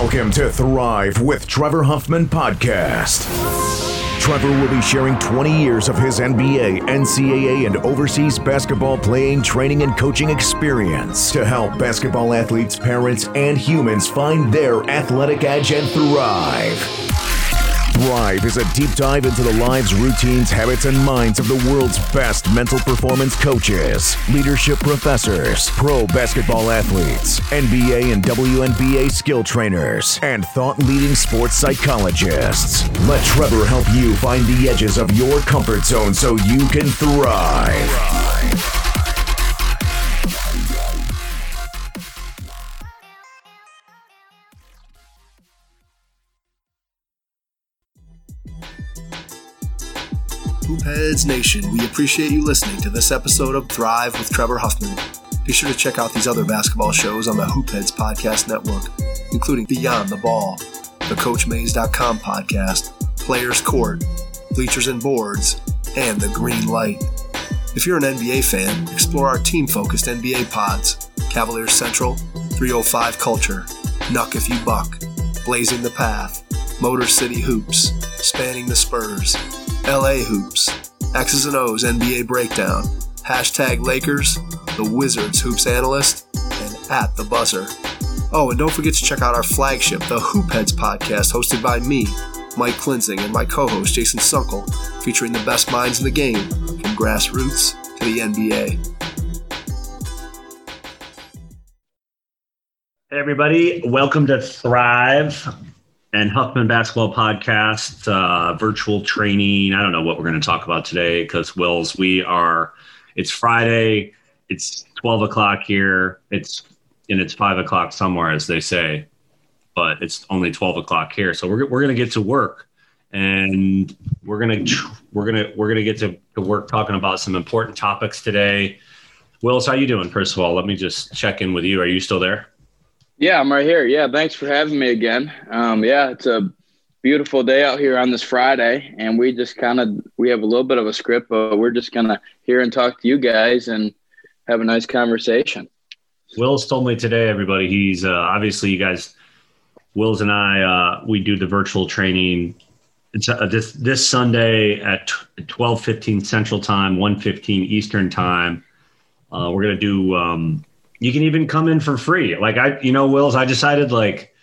Welcome to Thrive with Trevor Huffman podcast. Trevor will be sharing 20 years of his NBA, NCAA, and overseas basketball playing, training, and coaching experience to help basketball athletes, parents, and humans find their athletic edge and thrive. Thrive is a deep dive into the lives, routines, habits, and minds of the world's best mental performance coaches, leadership professors, pro basketball athletes, NBA and WNBA skill trainers, and thought leading sports psychologists. Let Trevor help you find the edges of your comfort zone so you can thrive. Hoopheads Nation, we appreciate you listening to this episode of Thrive with Trevor Huffman. Be sure to check out these other basketball shows on the Hoopheads Podcast Network, including Beyond the Ball, the CoachMaze.com podcast, Players Court, Bleachers and Boards, and The Green Light. If you're an NBA fan, explore our team focused NBA pods Cavaliers Central, 305 Culture, Knuck If You Buck, Blazing the Path, Motor City Hoops, Spanning the Spurs, LA Hoops, X's and O's NBA Breakdown, hashtag Lakers, the Wizards Hoops Analyst, and at the Buzzer. Oh, and don't forget to check out our flagship, the Hoopheads podcast, hosted by me, Mike Klinzing, and my co-host Jason Sunkle, featuring the best minds in the game, from grassroots to the NBA. Hey, everybody. Welcome to Thrive and Huffman Basketball Podcast, uh, virtual training. I don't know what we're going to talk about today because, Wills, we are, it's Friday. It's 12 o'clock here. It's, and it's five o'clock somewhere, as they say, but it's only 12 o'clock here. So we're, we're going to get to work and we're going to, we're going to, we're to get to, to work talking about some important topics today. Wills, how you doing? First of all, let me just check in with you. Are you still there? Yeah, I'm right here. Yeah, thanks for having me again. Um, yeah, it's a beautiful day out here on this Friday, and we just kind of we have a little bit of a script, but we're just gonna hear and talk to you guys and have a nice conversation. Will's told me today, everybody. He's uh, obviously you guys. Will's and I uh, we do the virtual training. It's uh, this this Sunday at twelve fifteen Central Time, one fifteen Eastern Time. Uh, we're gonna do. Um, you can even come in for free. Like I, you know, Wills, I decided like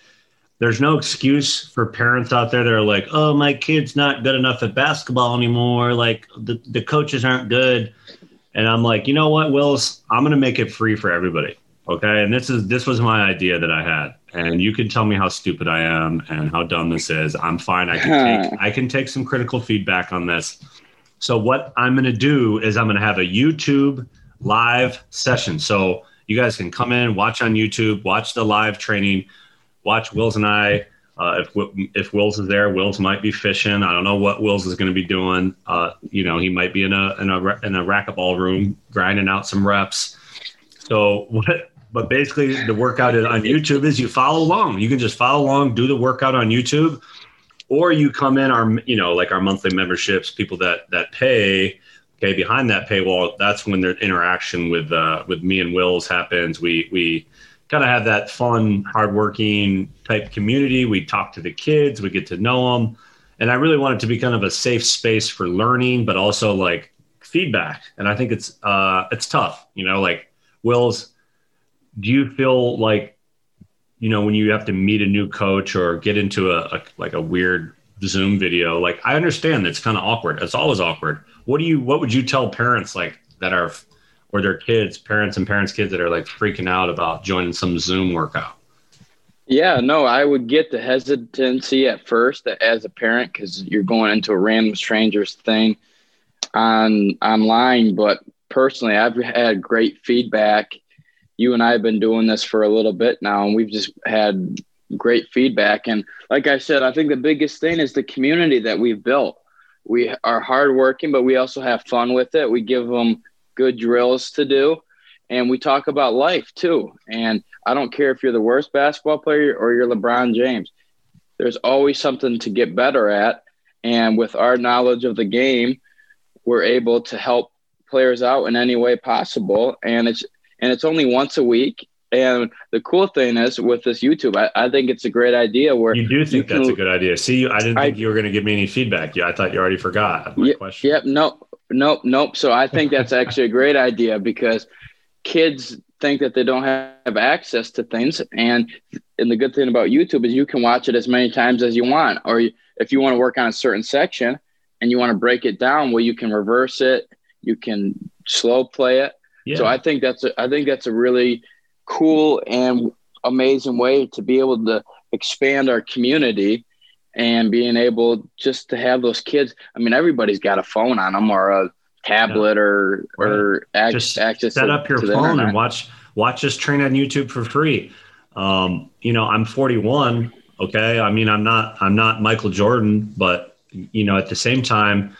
there's no excuse for parents out there that are like, oh, my kid's not good enough at basketball anymore. Like the, the coaches aren't good. And I'm like, you know what, Wills, I'm going to make it free for everybody. Okay. And this is, this was my idea that I had. And you can tell me how stupid I am and how dumb this is. I'm fine. I can take, I can take some critical feedback on this. So what I'm going to do is I'm going to have a YouTube live session. So, you guys can come in, watch on YouTube, watch the live training, watch Wills and I. Uh, if if Wills is there, Wills might be fishing. I don't know what Wills is going to be doing. Uh, you know, he might be in a in a in a racquetball room grinding out some reps. So what? But basically, the workout on YouTube is you follow along. You can just follow along, do the workout on YouTube, or you come in our you know like our monthly memberships. People that that pay Okay, behind that paywall, that's when the interaction with uh, with me and Wills happens. We we kind of have that fun, hardworking type community. We talk to the kids, we get to know them, and I really want it to be kind of a safe space for learning, but also like feedback. And I think it's uh, it's tough, you know. Like Wills, do you feel like you know when you have to meet a new coach or get into a, a like a weird Zoom video? Like I understand it's kind of awkward. It's always awkward what do you what would you tell parents like that are or their kids, parents and parents' kids that are like freaking out about joining some Zoom workout? Yeah, no, I would get the hesitancy at first as a parent because you're going into a random stranger's thing on online. But personally, I've had great feedback. You and I have been doing this for a little bit now, and we've just had great feedback. And like I said, I think the biggest thing is the community that we've built we are hardworking, but we also have fun with it. We give them good drills to do, and we talk about life too. And I don't care if you're the worst basketball player or you're LeBron James. There's always something to get better at, and with our knowledge of the game, we're able to help players out in any way possible. And it's and it's only once a week And the cool thing is with this YouTube, I, I think it's a great idea where you do think you that's can, a good idea. See, I didn't think I, you were going to give me any feedback. Yeah, I thought you already forgot my question. Yep. no, nope. Nope. So I think that's actually a great idea because kids think that they don't have access to things. And, and the good thing about YouTube is you can watch it as many times as you want. Or if you want to work on a certain section and you want to break it down, well, you can reverse it. You can slow play it. Yeah. So I think that's a, I think that's a really cool and amazing way to be able to expand our community and being able just to have those kids. I mean, everybody's got a phone on them or a tablet yeah. or right. or ac- just access. Set up your phone and watch watch us train on YouTube for free. Um, you know, I'm 41. Okay, I mean, I'm not I'm not Michael Jordan, but you know, at the same time,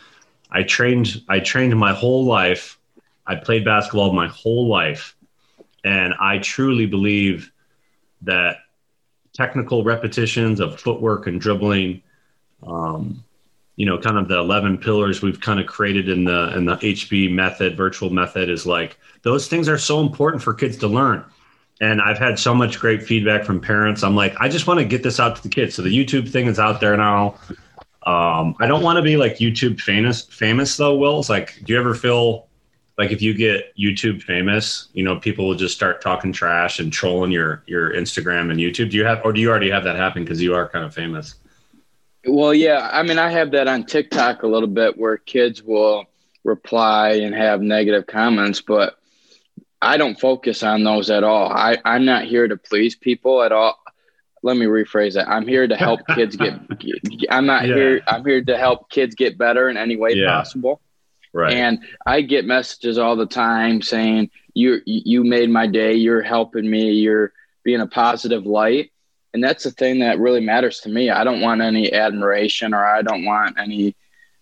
I trained I trained my whole life. I played basketball my whole life, and I truly believe that technical repetitions of footwork and dribbling um, you know kind of the 11 pillars we've kind of created in the in the hb method virtual method is like those things are so important for kids to learn. And i've had so much great feedback from parents. I'm like i just want to get this out to the kids. So the youtube thing is out there now. Um, i don't want to be like youtube famous famous though wills. Like do you ever feel like if you get youtube famous you know people will just start talking trash and trolling your your instagram and youtube do you have or do you already have that happen because you are kind of famous well, yeah. I mean, I have that on TikTok a little bit where kids will reply and have negative comments, but I don't focus on those at all. I, I'm not here to please people at all. Let me rephrase that. I'm here to help kids get. I'm not yeah. here. I'm here to help kids get better in any way yeah. possible. Right. And I get messages all the time saying, "You you made my day. You're helping me. You're being a positive light." and that's the thing that really matters to me. I don't want any admiration or I don't want any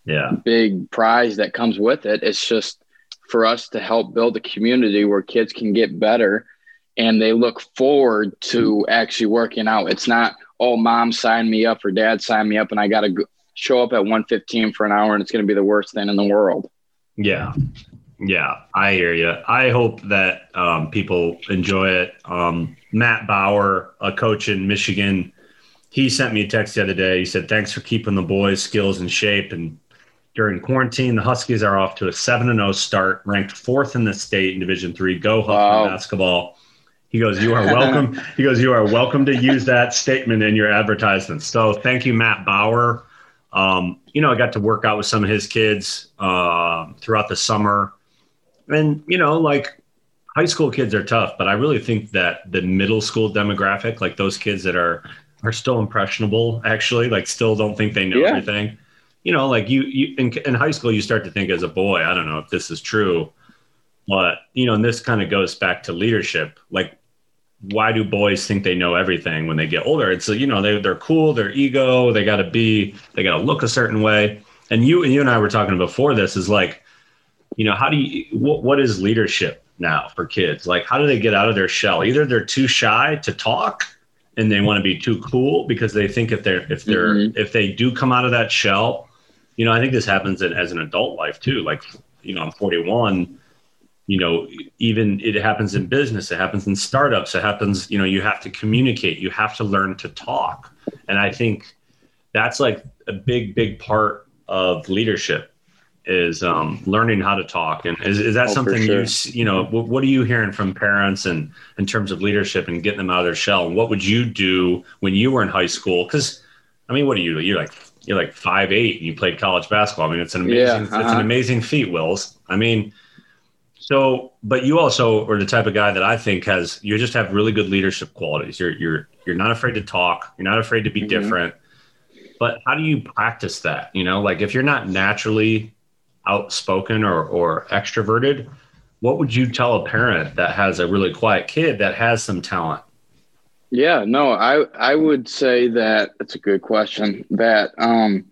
yeah big prize that comes with it. It's just for us to help build a community where kids can get better and they look forward to actually working out. It's not, oh, mom signed me up or dad signed me up and I got to show up at 115 for an hour and it's going to be the worst thing in the world. Yeah. Yeah, I hear you. I hope that um, people enjoy it. Um, Matt Bauer, a coach in Michigan, he sent me a text the other day. He said, "Thanks for keeping the boys' skills in shape." And during quarantine, the Huskies are off to a seven and zero oh start, ranked fourth in the state in Division Three. Go Huskies wow. basketball! He goes, "You are welcome." he goes, "You are welcome to use that statement in your advertisements." So, thank you, Matt Bauer. Um, you know, I got to work out with some of his kids uh, throughout the summer. And you know like high school kids are tough but i really think that the middle school demographic like those kids that are are still impressionable actually like still don't think they know yeah. everything. You know like you you in, in high school you start to think as a boy i don't know if this is true but you know and this kind of goes back to leadership. Like why do boys think they know everything when they get older? It's you know they, they're cool they're ego they got to be they got to look a certain way. And you and you and i were talking before this is like you know how do you what, what is leadership now for kids? Like how do they get out of their shell? Either they're too shy to talk and they want to be too cool because they think if they're if they're mm-hmm. if they do come out of that shell you know i think this happens in, as an adult life too. Like you know i'm 41 you know even it happens in business it happens in startups it happens you know you have to communicate you have to learn to talk and i think that's like a big big part of leadership is um, learning how to talk. And is, is that oh, something sure. you, you know, what, what, are you hearing from parents and in terms of leadership and getting them out of their shell? And what would you do when you were in high school? Cause I mean, what are you, you're like, you're like five, eight and you played college basketball. I mean, it's an amazing, yeah, uh-huh. it's an amazing feat, Wills. I mean, so, but you also are the type of guy that I think has, you just have really good leadership qualities. You're, you're, you're not afraid to talk. You're not afraid to be mm-hmm. different but how do you practice that you know like if you're not naturally outspoken or, or extroverted, what would you tell a parent that has a really quiet kid that has some talent? Yeah, no, I I would say that that's a good question. That um,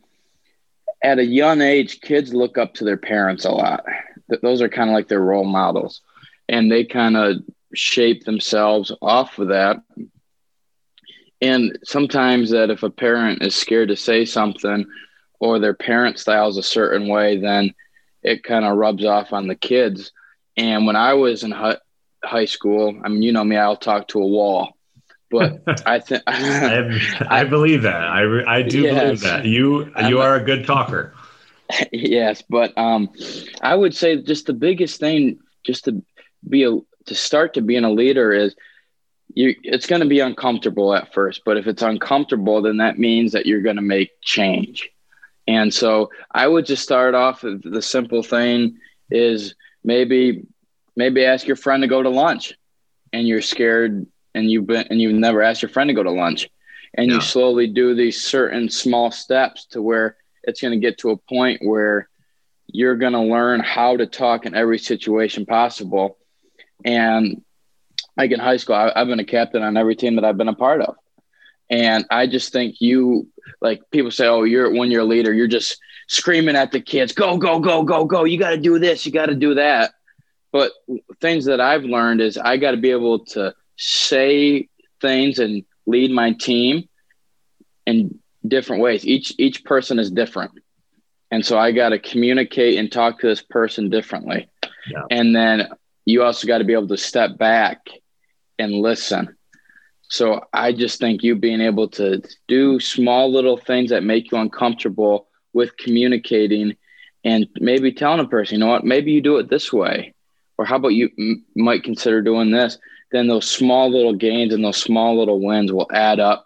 at a young age, kids look up to their parents a lot. Those are kind of like their role models, and they kind of shape themselves off of that. And sometimes that if a parent is scared to say something, or their parent styles a certain way, then it kind of rubs off on the kids. And when I was in high school. I mean, you know me, I'll talk to a wall. But I think I, I, believe that. I, I do yes, believe that. You you are a good talker. Yes, but um, I would say just the biggest thing, just to be a to start to being a leader is you. It's going to be uncomfortable at first, but if it's uncomfortable, then that means that you're going to make change. And so I would just start off the simple thing is maybe maybe ask your friend to go to lunch and you're scared and you've been and you've never asked your friend to go to lunch and yeah. you slowly do these certain small steps to where it's going to get to a point where you're going to learn how to talk in every situation possible. And like in high school I, i've been a captain on every team that i've been a part of. And i just think you like people say oh you're when you're a leader you're just screaming at the kids go go go go go. You got to do this. You got to do that but things that i've learned is i got to be able to say things and lead my team in different ways. Each each person is different. And so I got to communicate and talk to this person differently. Yeah. And then you also got to be able to step back and listen. So I just think you being able to do small little things that make you uncomfortable with communicating and maybe telling a person, you know what, maybe you do it this way. Or how about you m- might consider doing this? then those small little gains and those small little wins will add up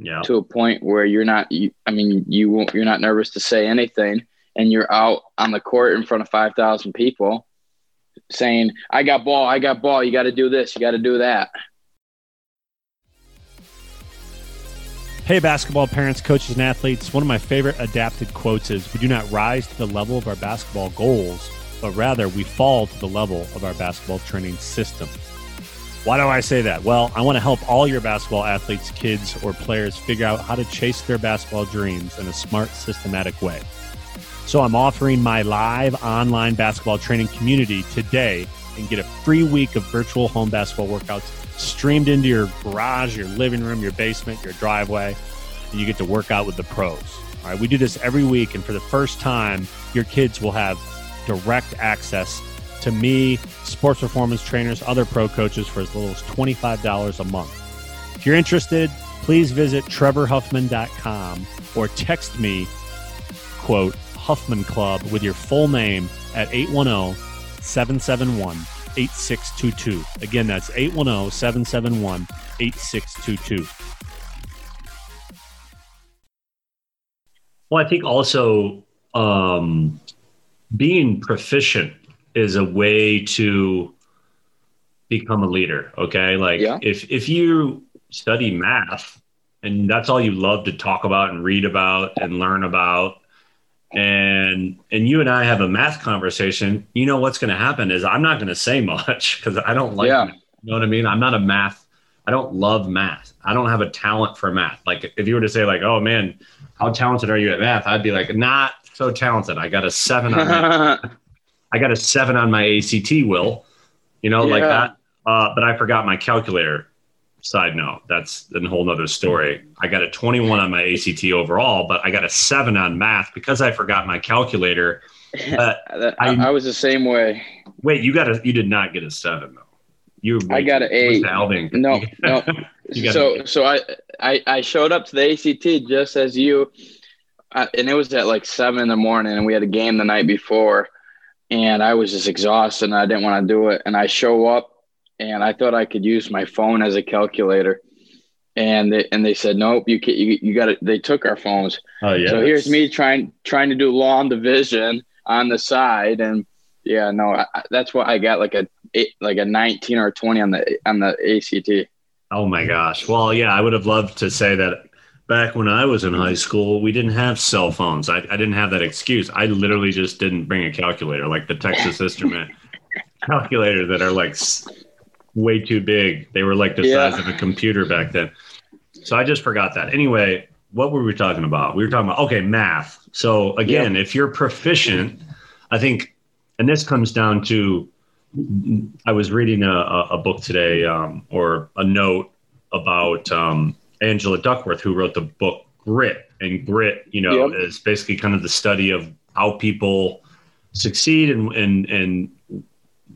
yeah. to a point where you're not you, i mean you won't you're not nervous to say anything and you're out on the court in front of 5000 people saying i got ball i got ball you got to do this you got to do that Hey, basketball parents, coaches, and athletes. One of my favorite adapted quotes is We do not rise to the level of our basketball goals, but rather we fall to the level of our basketball training system. Why do I say that? Well, I want to help all your basketball athletes, kids, or players figure out how to chase their basketball dreams in a smart, systematic way. So I'm offering my live online basketball training community today and get a free week of virtual home basketball workouts streamed into your garage, your living room, your basement, your driveway, and you get to work out with the pros. All right, we do this every week, and for the first time, your kids will have direct access to me, sports performance trainers, other pro coaches for as little as $25 a month. If you're interested, please visit trevorhuffman.com or text me, quote, Huffman Club with your full name at 810 771 8622. Again, that's 810 771 8622. Well, I think also um, being proficient is a way to become a leader. Okay. Like yeah. if, if you study math and that's all you love to talk about and read about and learn about, and and you and I have a math conversation, you know what's going to happen is I'm not going to say much because I don't like. Yeah. You know what I mean? I'm not a math. I don't love math. I don't have a talent for math. Like if you were to say like, "Oh man, how talented are you at math?" I'd be like, "Not so talented. I got a seven on math." I got a seven on my ACT, Will, you know, yeah. like that. Uh, but I forgot my calculator. Side note, that's a whole nother story. I got a 21 on my ACT overall, but I got a seven on math because I forgot my calculator. I, I, was the same way. Wait, you got a, you did not get a seven though. You, I got an eight. No, no. so, so I, I, I showed up to the ACT just as you, uh, and it was at like seven in the morning, and we had a game the night before and I was just exhausted and I didn't want to do it. And I show up and I thought I could use my phone as a calculator. And they, and they said, nope, you can, you, you got it. They took our phones. Oh yeah. So here's me trying, trying to do long division on the side. And yeah, no, I, that's why I got like a, eh, like a 19 or 20 on the, on the ACT. Oh my gosh. Well, yeah, I would have loved to say that back when I was in high school, we didn't have cell phones. I, I didn't have that excuse. I literally just didn't bring a calculator, like the Texas Instrument calculator that are like way too big. They were like the yeah. size of a computer back then. So I just forgot that. Anyway, what were we talking about? We were talking about okay, math. So again, if you're proficient, I think, and this comes down to, I was reading a, a book today, um, or a note about um, Angela Duckworth, who wrote the book Grit. And grit, you know, yep. is basically kind of the study of how people succeed and and and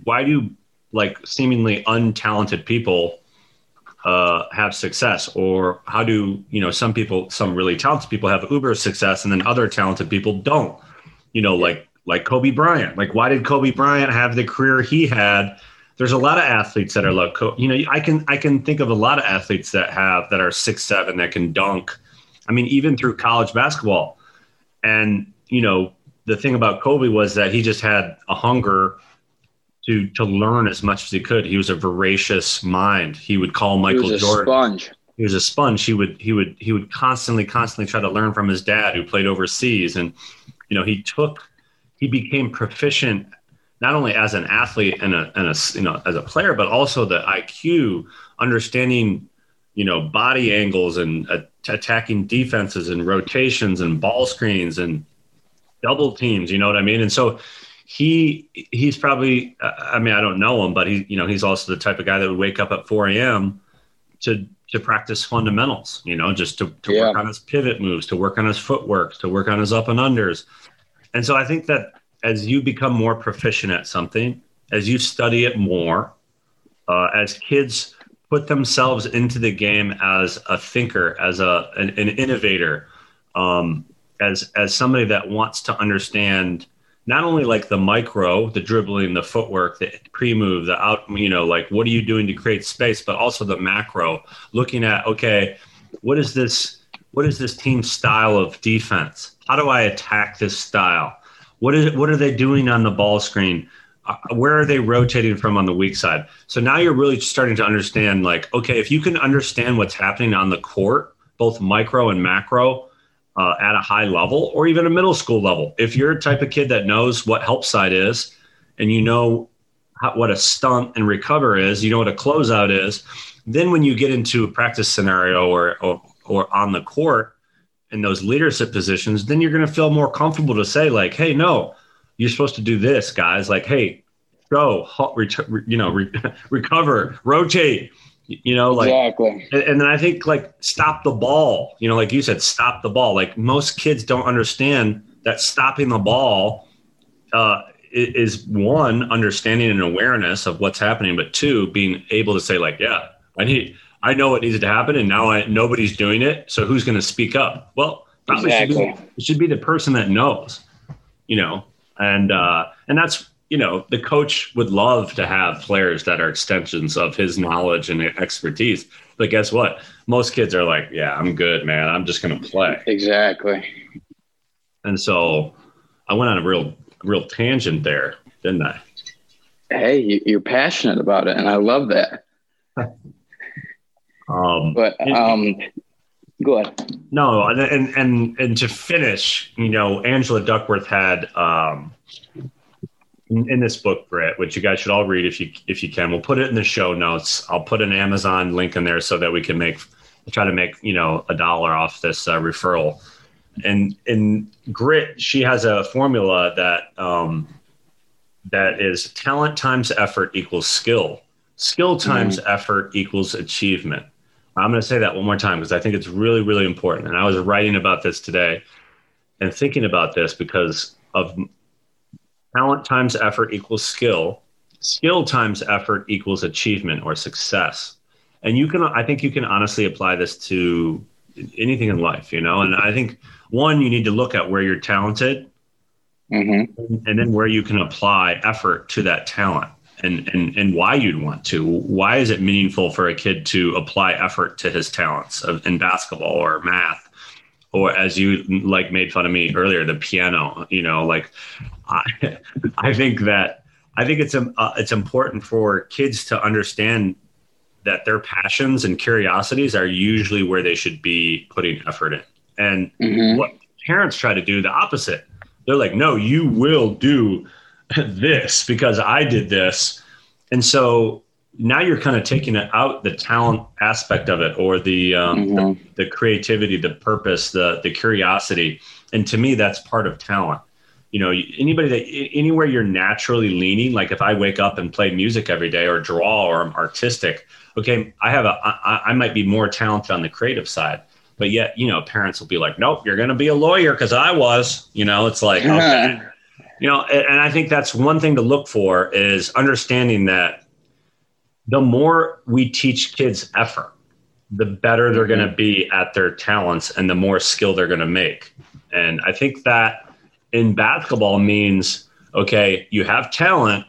why do like seemingly untalented people uh, have success or how do you know some people some really talented people have uber success and then other talented people don't you know like like kobe bryant like why did kobe bryant have the career he had there's a lot of athletes that are like you know i can i can think of a lot of athletes that have that are six seven that can dunk i mean even through college basketball and you know the thing about kobe was that he just had a hunger to to learn as much as he could. He was a voracious mind. He would call Michael he was a Jordan. Sponge. He was a sponge. He would he would he would constantly constantly try to learn from his dad who played overseas, and you know he took he became proficient not only as an athlete and a and a you know as a player, but also the IQ, understanding you know body angles and uh, attacking defenses and rotations and ball screens and double teams. You know what I mean? And so he he's probably I mean I don't know him, but he you know he's also the type of guy that would wake up at 4 a.m. to to practice fundamentals, you know, just to, to yeah. work on his pivot moves, to work on his footwork, to work on his up and unders. And so I think that as you become more proficient at something, as you study it more, uh, as kids put themselves into the game as a thinker, as a an, an innovator, um, as as somebody that wants to understand not only like the micro, the dribbling, the footwork, the pre-move, the out, you know, like what are you doing to create space, but also the macro, looking at okay, what is this? What is this team style of defense? How do I attack this style? What is what are they doing on the ball screen? Uh, where are they rotating from on the weak side? So now you're really starting to understand, like, okay, if you can understand what's happening on the court, both micro and macro, uh, at a high level or even a middle school level. If you're a type of kid that knows what help side is and you know how, what a stunt and recover is, you know what a closeout is, then when you get into a practice scenario or, or, or on the court in those leadership positions, then you're going to feel more comfortable to say like, Hey, no, you're supposed to do this guys. Like, Hey, go, you know, re- recover, rotate, you know like exactly. and, and, then i think like stop the ball. You know like you said stop the ball. Like most kids don't understand that stopping the ball uh, is one understanding and awareness of what's happening but two being able to say like yeah i need i know what needs to happen and now I, nobody's doing it so who's going to speak up well probably exactly. should be, it should be the person that knows you know and uh and that's you know, the coach would love to have players that are extensions of his knowledge and expertise. But guess what? Most kids are like, yeah, I'm good, man. I'm just going to play. Exactly. And so I went on a real, real tangent there, didn't I? Hey, you're passionate about it, and I love that. um, but um, go ahead. No, and and and to finish, you know, Angela Duckworth had um, in, in, this book, Grit, which you guys should all read if you if you can. We'll put it in the show notes. I'll put an Amazon link in there so that we can make try to make you know a dollar off this uh, referral. And in Grit, she has a formula that um, that is talent times effort equals skill. Skill times mm-hmm. effort equals achievement. I'm going to say that one more time because I think it's really, really important. And I was writing about this today and thinking about this because of talent times effort equals skill. Skill times effort equals achievement or success. And you can, I think you can honestly apply this to anything in life, you know? And I think one, you need to look at where you're talented mm-hmm. and then where you can apply effort to that talent and, and, and why you'd want to. Why is it meaningful for a kid to apply effort to his talents of, in basketball or math? Or as you like made fun of me earlier, the piano, you know, like I, I think that I think it's um, uh, it's important for kids to understand that their passions and curiosities are usually where they should be putting effort in. And mm-hmm. what parents try to do the opposite. They're like, "No, you will do this because I did this." And so now you're kind of taking it out the talent aspect of it or the um, mm-hmm. the, the creativity, the purpose, the the curiosity. And to me that's part of talent you know anybody that anywhere you're naturally leaning like if i wake up and play music every day or draw or i'm artistic okay i have a I, I might be more talented on the creative side but yet you know parents will be like nope you're going to be a lawyer because i was you know it's like okay you know and, i think that's one thing to look for is understanding that the more we teach kids effort, the better they're Mm-hmm. going to be at their talents and the more skill they're going to make. And I think that in basketball means okay, you have talent,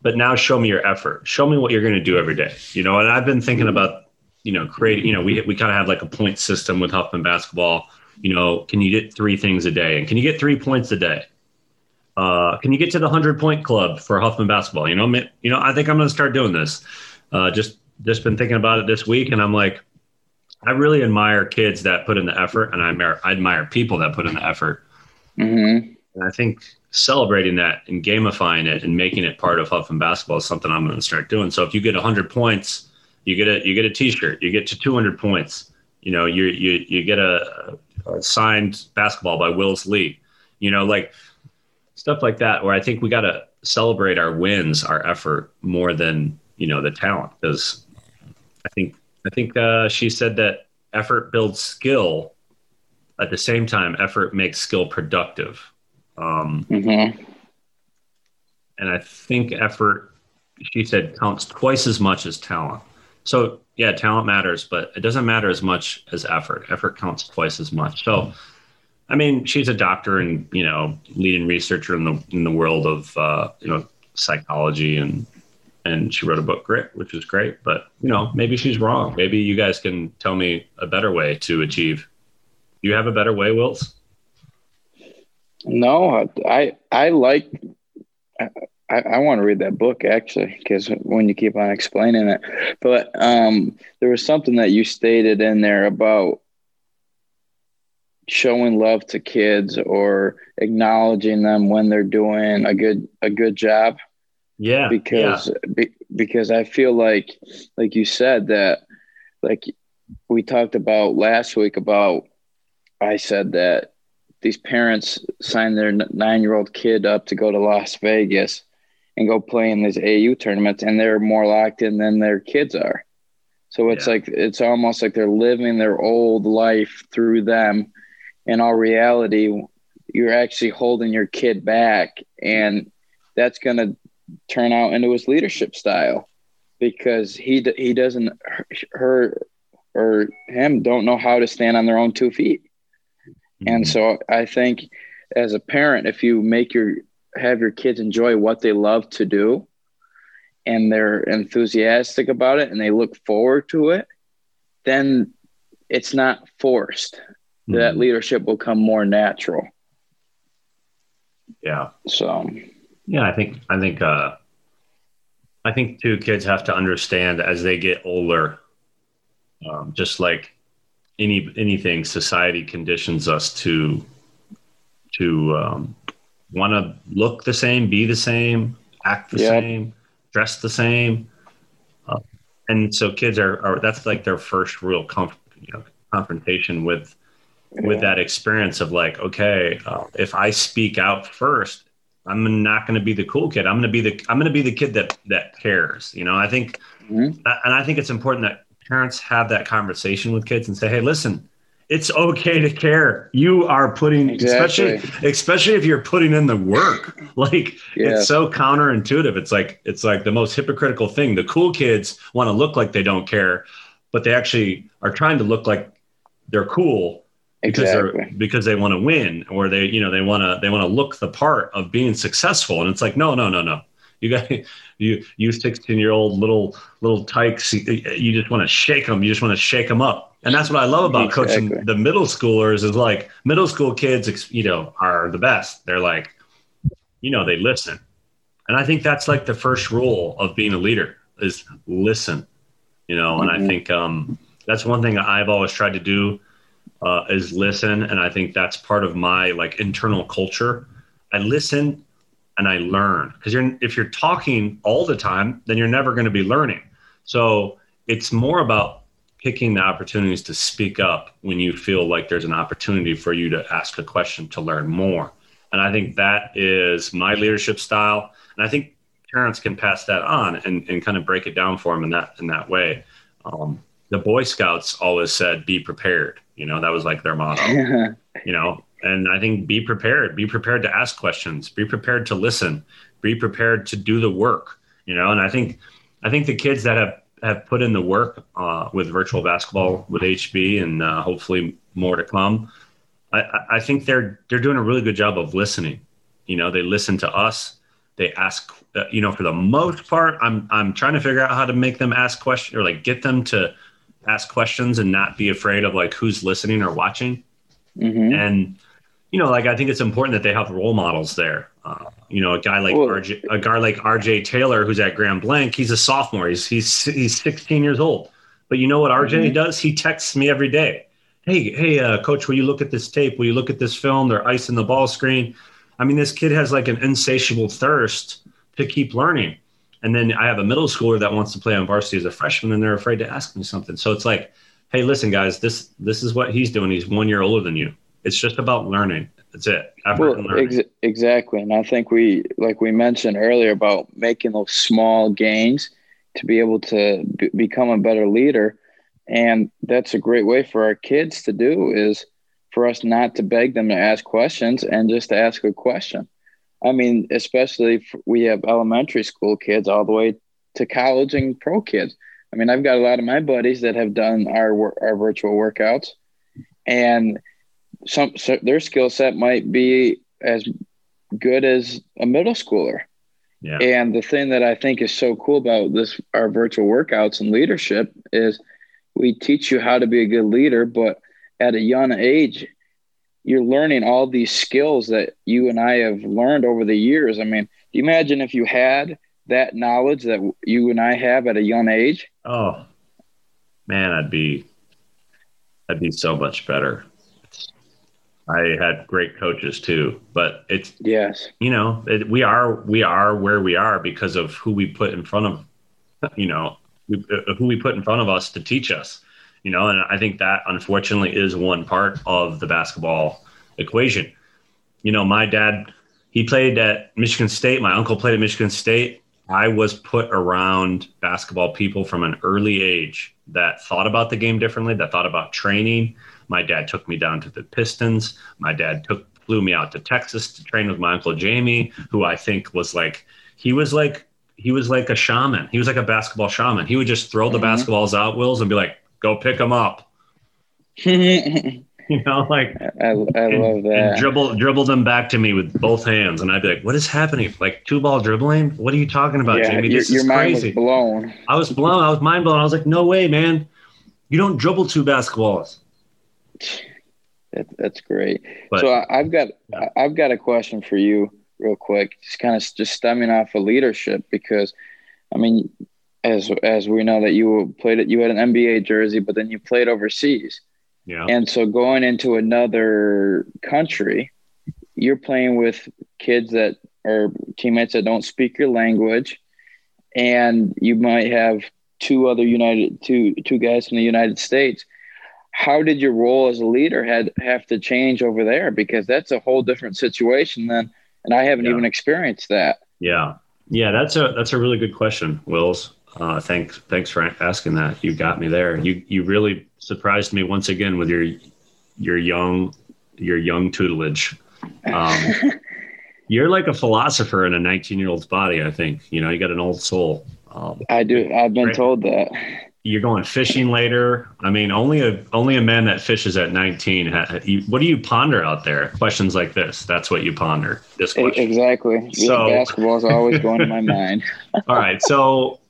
but now show me your effort. Show me what you're going to do every day. You know, and I've been thinking about, you know, creating, you know, we, we kind of have like a point system with Huffman basketball. You know, can you get three things a day? And can you get three points a day? Uh, can you get to the hundred point club for Huffman basketball? You know, you know, I think I'm going to start doing this. Uh, just just been thinking about it this week, and I'm like, I really admire kids that put in the effort, and I admire, I admire people that put in the effort. Mm-hmm. And I think celebrating that and gamifying it and making it part of Huffman basketball is something I'm going to start doing. So if you get 100 points, you get a you get a T-shirt. You get to 200 points. You know, you you you get a, a signed basketball by Wills Lee. You know, like stuff like that. Where I think we got to celebrate our wins, our effort more than you know the talent. Because I think I think uh, she said that effort builds skill. At the same time, effort makes skill productive. Um, Mm-hmm. and I think effort, she said, counts twice as much as talent. So yeah, talent matters, but it doesn't matter as much as effort. Effort counts twice as much. So, I mean, she's a doctor and you know, leading researcher in the in the world of uh, you know psychology and and she wrote a book, Grit, which is great. But you know, maybe she's wrong. Maybe you guys can tell me a better way to achieve. You have a better way, Wills? No, I I like. I, I want to read that book actually because when you keep on explaining it, but um, there was something that you stated in there about showing love to kids or acknowledging them when they're doing a good a good job Yeah, because be, because I feel like like you said that like we talked about last week about I said that these parents sign their nine year old kid up to go to Las Vegas and go play in these AU tournaments, and they're more locked in than their kids are. So it's Yeah. like it's almost like they're living their old life through them. In all reality, you're actually holding your kid back, and that's going to turn out into his leadership style because he he doesn't her or him don't know how to stand on their own two feet. And mm-hmm. so I think as a parent, if you make your have your kids enjoy what they love to do and they're enthusiastic about it and they look forward to it, then it's not forced. That Mhm. leadership will come more natural. yeah. So Yeah, I think I think uh I think too kids have to understand as they get older, um, just like any anything, society conditions us to to um, want to look the same, be the same, act the Yep. same, dress the same, uh, and so kids are, are that's like their first real conf- you know, confrontation with with that experience of like, okay, uh, if I speak out first, I'm not going to be the cool kid. I'm going to be the I'm going to be the kid that that cares. You know, I think, Mhm. and I think it's important that parents have that conversation with kids and say, hey, listen. It's okay to care. You are putting, Exactly. especially, especially if you're putting in the work. Like Yeah. it's so counterintuitive. It's like it's like the most hypocritical thing. The cool kids want to look like they don't care, but they actually are trying to look like they're cool because they're because they want to win or they you know they want to they want to look the part of being successful. And it's like no no no no. You got you you 16 year old little little tykes you, you just want to shake them you just want to shake them up. And that's what i love about coaching the middle schoolers is like middle school kids you know are the best. They're like you know they listen. And i think that's like the first rule of being a leader is listen you know? And i Mhm. think um that's one thing i've always tried to do uh, is listen and i think that's part of my like internal culture. I listen and i learn because you're if you're talking all the time then you're never going to be learning. So it's more about picking the opportunities to speak up when you feel like there's an opportunity for you to ask a question to learn more. And i think that is my leadership style and i think parents can pass that on and, and kind of break it down for them in that in that way. Um, the boy scouts always said be prepared you know that was like their motto you know and i think be prepared be prepared to ask questions be prepared to listen be prepared to do the work you know and i think I think the kids that have have put in the work uh, with virtual basketball with HB and uh, hopefully more to come. I, I think they're they're doing a really good job of listening. You know, they listen to us. They ask. Uh, you know, for the most part, I'm I'm trying to figure out how to make them ask questions or like get them to ask questions and not be afraid of like who's listening or watching. Mm-hmm. And you know, like I think it's important that they have role models there. Uh, you know, a guy like RJ, a guy like RJ Taylor, who's at Grand Blanc, he's a sophomore. He's he's he's 16 years old. But you know what RJ mm-hmm. does? He texts me every day. Hey, hey, uh, coach, will you look at this tape? Will you look at this film? They're icing the ball screen. I mean, this kid has like an insatiable thirst to keep learning. And then I have a middle schooler that wants to play on varsity as a freshman, and they're afraid to ask me something. So it's like, hey, listen, guys, this this is what he's doing. He's one year older than you. It's just about learning. That's it. Well, ex- exactly. And I think we, like we mentioned earlier, about making those small gains to be able to b- become a better leader. And that's a great way for our kids to do is for us not to beg them to ask questions and just to ask a question. I mean, especially if we have elementary school kids all the way to college and pro kids. I mean, I've got a lot of my buddies that have done our our virtual workouts, and some so their skill set might be as good as a middle schooler. Yeah. And the thing that I think is so cool about this our virtual workouts and leadership is we teach you how to be a good leader, but at a young age, you're learning all these skills that you and I have learned over the years. I mean, imagine if you had that knowledge that you and I have at a young age? Oh, man, I'd be, I'd be so much better. I had great coaches too, but it's yes, you know, it, we are we are where we are because of who we put in front of, you know, uh, who we put in front of us to teach us, you know, and I think that unfortunately is one part of the basketball equation. You know, my dad, he played at Michigan State. My uncle played at Michigan State. I was put around basketball people from an early age that thought about the game differently, that thought about training, my dad took me down to the Pistons. My dad took flew me out to Texas to train with my uncle Jamie, who I think was like he was like he was like a shaman. He was like a basketball shaman. He would just throw the mm-hmm. basketballs out, Wills, and be like, "Go pick them up." you know, like I, I and, love that. dribble dribble them back to me with both hands, and I'd be like, "What is happening? Like two ball dribbling? What are you talking about, yeah, Jamie? This your, is your crazy." Was blown. I was blown. I was mind blown. I was like, "No way, man! You don't dribble two basketballs." That, that's great. But, so I, have got yeah. I've got a question for you, real quick. Just kind of just stemming off of leadership because, I mean, as as we know that you played it, you had an NBA jersey, but then you played overseas. Yeah. And so going into another country, you're playing with kids that are teammates that don't speak your language, and you might have two other United two two guys from the United States how did your role as a leader had have to change over there because that's a whole different situation than and I haven't yeah. even experienced that. Yeah. Yeah, that's a that's a really good question, Wills. Uh, thanks thanks for asking that. You got me there. You you really surprised me once again with your your young your young tutelage. Um, you're like a philosopher in a 19 year old's body. I think you know you got an old soul. Um, I do. I've been told that you're going fishing later. I mean, only a only a man that fishes at 19. What do you ponder out there? Questions like this. That's what you ponder. This question. Exactly. So yeah, basketball is always going in my mind. all right. So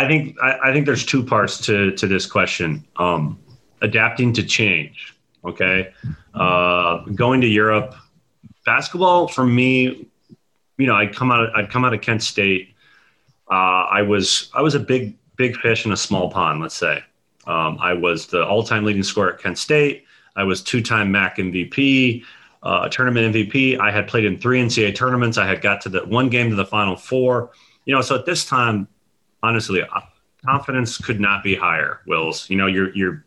I think I, I, think there's two parts to to this question. Um, adapting to change. Okay. Uh, going to Europe. Basketball for me, you know, I'd come out. Of, I'd come out of Kent State. Uh, I was I was a big big fish in a small pond, let's say. Um, I was the all time leading scorer at Kent State. I was two time MAC MVP, uh, tournament MVP. I had played in three NCAA tournaments. I had got to the one game to the final four. You know, so at this time, honestly, uh, confidence could not be higher. Wills, you know, you're you're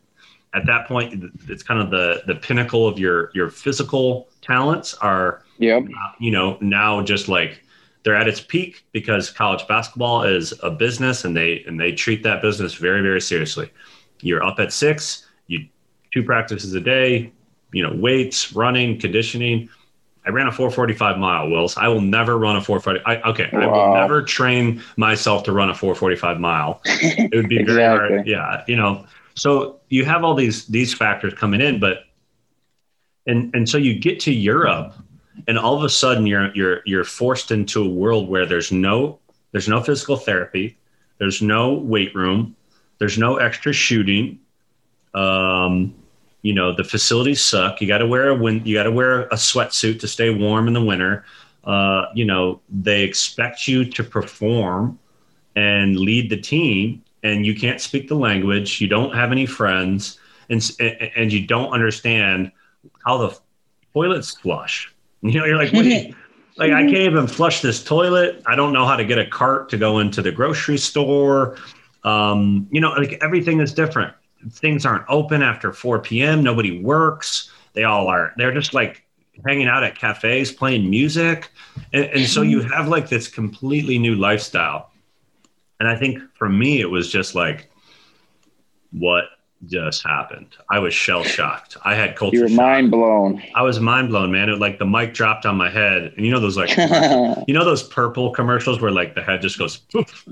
at that point. It's kind of the the pinnacle of your your physical talents are. Yep. Uh, you know, now just like they're at its peak because college basketball is a business and they and they treat that business very very seriously you're up at six you two practices a day you know weights running conditioning I ran a 445 mile, Wills. I will never run a 440. I, okay. Wow. I will never train myself to run a 445 mile. It would be exactly. very hard. Yeah. You know, so you have all these, these factors coming in, but, and, and so you get to Europe and all of a sudden you're, you're, you're forced into a world where there's no, there's no physical therapy. There's no weight room. There's no extra shooting. Um, you know the facilities suck. You got to wear a win- you got to wear a sweatsuit to stay warm in the winter. Uh, you know they expect you to perform and lead the team, and you can't speak the language. You don't have any friends, and and you don't understand how the toilets flush. You know, you're like, wait, like I can't even flush this toilet. I don't know how to get a cart to go into the grocery store. Um, you know, like everything is different things aren't open after 4 p.m. Nobody works. They all are. They're just like hanging out at cafes, playing music, and, and so you have like this completely new lifestyle. And I think for me, it was just like, what just happened? I was shell shocked. I had culture. You were mind blown. I was mind blown, man. It like the mic dropped on my head, and you know those like, you know those purple commercials where like the head just goes poof,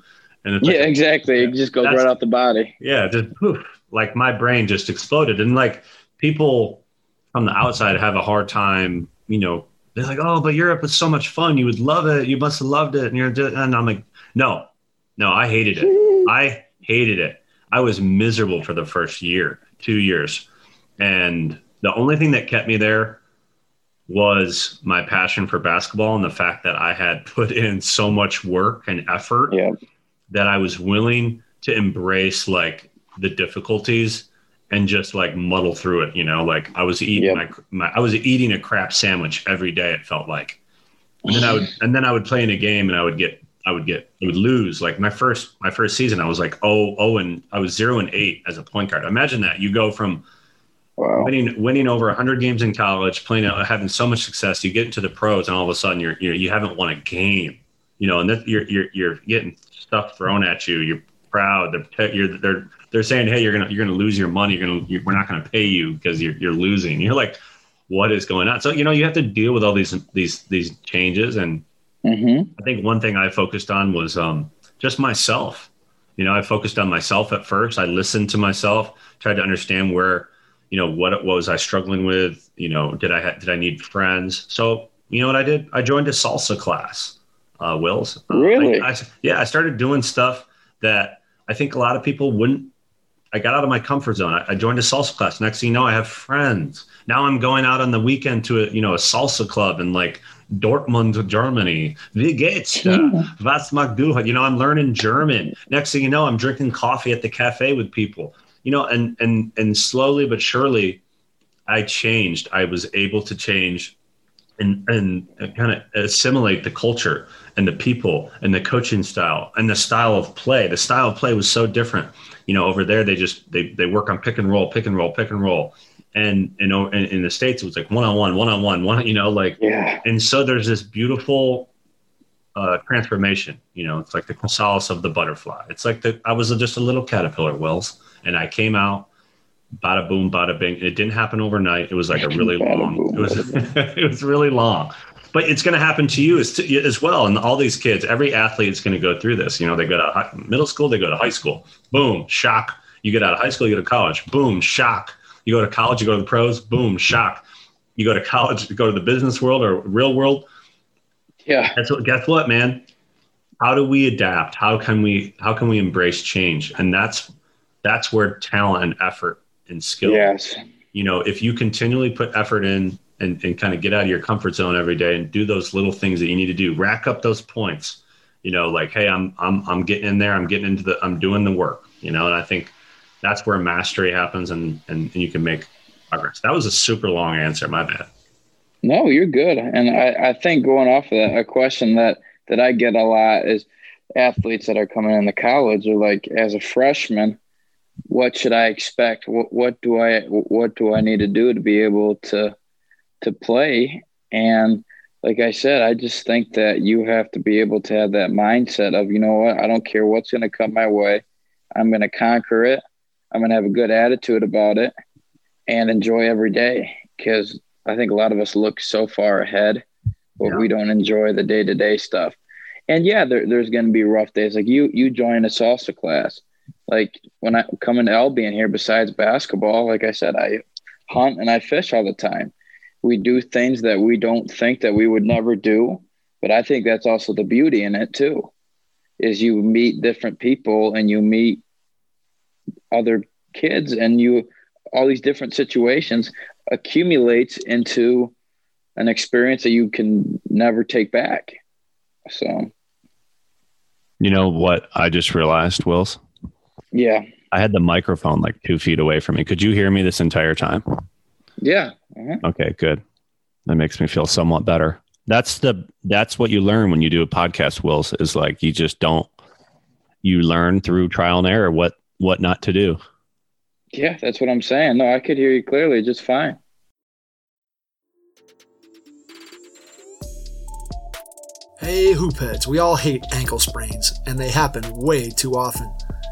and it's yeah, like, exactly. It just goes right out the body. Yeah, just poof like my brain just exploded. And like people from the outside have a hard time you know they're like oh but europe was so much fun. You would love it. You must have loved it. And you're and i'm like no no i hated it. I hated it. I was miserable for the first year two years. And the only thing that kept me there was my passion for basketball and the fact that i had put in so much work and effort yeah. that i was willing to embrace like the difficulties and just like muddle through it. You know, like I was eating yep. my, my, I was eating a crap sandwich every day. It felt like, and then I would and then I would play in a game and I would get I would get I would lose. Like my first my first season, I was like oh oh and I was zero and eight as a point guard. Imagine that you go from wow. winning winning over hundred games in college, playing out having so much success. You get into the pros and all of a sudden you're, you're you haven't won a game. You know, and that you're you're you're getting stuff thrown at you. You're proud. They're they're they're saying, hey, you're gonna you're gonna lose your money. You're gonna you're, we're not gonna pay you because you're you're losing. You're like, what is going on? So you know you have to deal with all these these these changes. And mm-hmm. I think one thing I focused on was um, just myself. You know, I focused on myself at first. I listened to myself, tried to understand where you know what it was I struggling with. You know, did I ha- did I need friends? So you know what I did? I joined a salsa class. Uh, Wills. Really? I, I, yeah, I started doing stuff that I think a lot of people wouldn't I got out of my comfort zone. I, I, joined a salsa class. Next thing you know, I have friends. Now I'm going out on the weekend to a you know a salsa club in like Dortmund, Germany. Wie geht's? Was mag du? You know, I'm learning German. Next thing you know, I'm drinking coffee at the cafe with people. You know, and and and slowly but surely, I changed. I was able to change, and and kind of assimilate the culture and the people and the coaching style and the style of play. The style of play was so different you know, over there they just they they work on pick and roll, pick and roll, pick and roll. And you know, in, in the states it was like one on one, one on one, one. You know, like yeah. And so there's this beautiful uh, transformation. You know, it's like the chrysalis of the butterfly. It's like the I was just a little caterpillar, Wills, and I came out. Bada boom, bada bing. It didn't happen overnight. It was like a really long. Boom, it was. it was really long but it's going to happen to you as, to, as well. And all these kids, every athlete is going to go through this. You know, they go to high, middle school, they go to high school, boom, shock. You get out of high school, you go to college, boom, shock. You go to college, you go to the pros, boom, shock. You go to college, you go to the business world or real world. Yeah. That's what, guess what, man? How do we adapt? How can we, how can we embrace change? And that's, that's where talent and effort and skill. Yes. You know, if you continually put effort in and, and kind of get out of your comfort zone every day and do those little things that you need to do. Rack up those points. You know, like, hey, I'm I'm I'm getting in there. I'm getting into the. I'm doing the work. You know, and I think that's where mastery happens, and and, and you can make progress. That was a super long answer. My bad. No, you're good. And I, I think going off of that, a question that that I get a lot is athletes that are coming into college are like, as a freshman, what should I expect? What, what do I what do I need to do to be able to to play. And like I said, I just think that you have to be able to have that mindset of, you know what, I don't care what's going to come my way. I'm going to conquer it. I'm going to have a good attitude about it and enjoy every day because I think a lot of us look so far ahead, but yeah. we don't enjoy the day to day stuff. And yeah, there, there's going to be rough days. Like you, you join a salsa class. Like when I come into Albion here, besides basketball, like I said, I hunt and I fish all the time. We do things that we don't think that we would never do, but I think that's also the beauty in it too. Is you meet different people and you meet other kids and you all these different situations accumulates into an experience that you can never take back. So, you know what I just realized, Wills? Yeah. I had the microphone like two feet away from me. Could you hear me this entire time? Yeah. Uh-huh. Okay, good. That makes me feel somewhat better. That's the that's what you learn when you do a podcast, Wills, is like you just don't you learn through trial and error what what not to do. Yeah, that's what I'm saying. No, I could hear you clearly just fine. Hey, hoopheads, we all hate ankle sprains, and they happen way too often.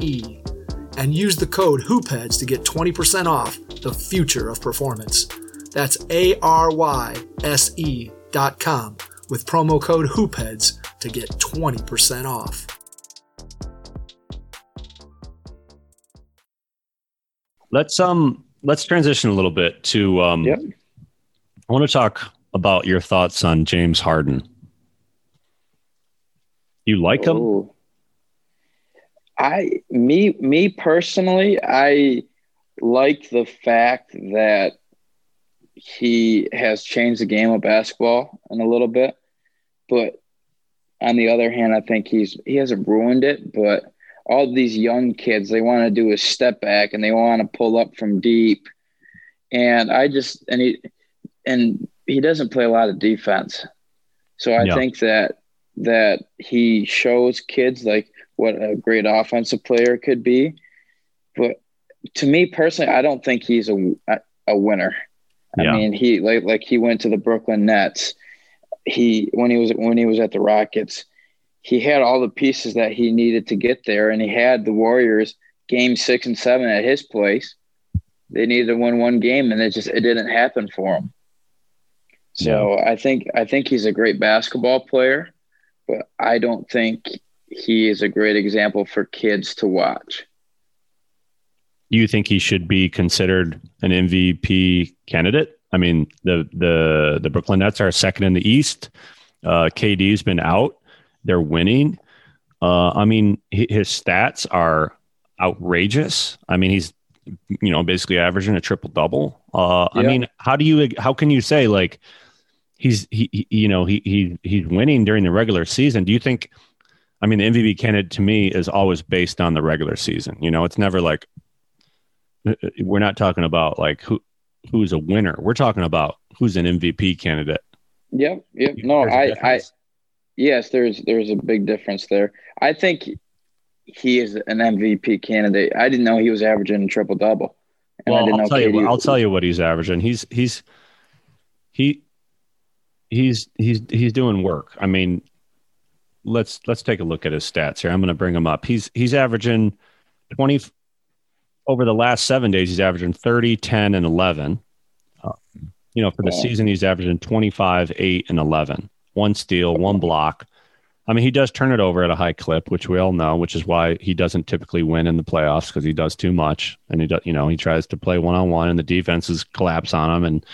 E, and use the code HoopHeads to get 20% off the future of performance. That's A R Y S E dot com with promo code HoopHeads to get 20% off. Let's um let's transition a little bit to um yep. I want to talk about your thoughts on James Harden. You like him? I me me personally, I like the fact that he has changed the game of basketball in a little bit, but on the other hand, I think he's he hasn't ruined it, but all these young kids they want to do a step back and they want to pull up from deep and i just and he and he doesn't play a lot of defense so i yeah. think that that he shows kids like what a great offensive player could be but to me personally i don't think he's a a winner yeah. i mean he like like he went to the brooklyn nets he when he was when he was at the rockets he had all the pieces that he needed to get there, and he had the Warriors game six and seven at his place. They needed to win one game, and it just it didn't happen for him. So yeah. I think I think he's a great basketball player, but I don't think he is a great example for kids to watch. You think he should be considered an MVP candidate? I mean, the the the Brooklyn Nets are second in the East. Uh, KD's been out. They're winning. Uh, I mean, his stats are outrageous. I mean, he's you know basically averaging a triple double. Uh, yeah. I mean, how do you how can you say like he's he, he you know he he he's winning during the regular season? Do you think? I mean, the MVP candidate to me is always based on the regular season. You know, it's never like uh, uh, we're not talking about like who who's a winner. We're talking about who's an MVP candidate. Yep. Yep. No, I, I, Yes, there's there's a big difference there. I think he is an MVP candidate. I didn't know he was averaging a triple double. Well, I'll tell you. I'll tell you what he's averaging. He's he's he he's he's he's doing work. I mean, let's let's take a look at his stats here. I'm going to bring him up. He's he's averaging 20 over the last 7 days he's averaging 30, 10 and 11. Uh, you know, for the season he's averaging 25, 8 and 11 one steal, one block. I mean, he does turn it over at a high clip, which we all know, which is why he doesn't typically win in the playoffs because he does too much, and he does, you know, he tries to play one on one, and the defenses collapse on him, and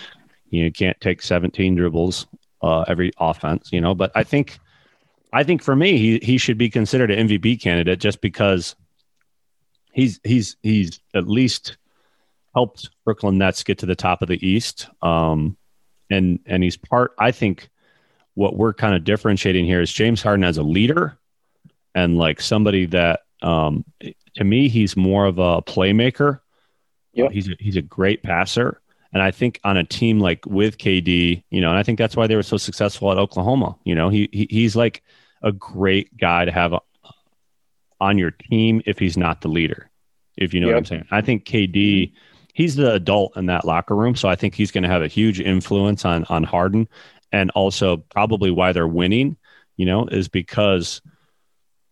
you can't take 17 dribbles uh, every offense, you know. But I think, I think for me, he he should be considered an MVP candidate just because he's he's he's at least helped Brooklyn Nets get to the top of the East, um, and and he's part. I think what we're kind of differentiating here is James Harden as a leader and like somebody that um, to me he's more of a playmaker. Yeah, he's a, he's a great passer And I think on a team like with KD, you know, and I think that's why they were so successful at Oklahoma. You know, he, he he's like a great guy to have on your team if he's not the leader. If you know yep. what I'm saying. I think KD, he's the adult in that locker room, so I think he's going to have a huge influence on on Harden, and also probably why they're winning. You know, is because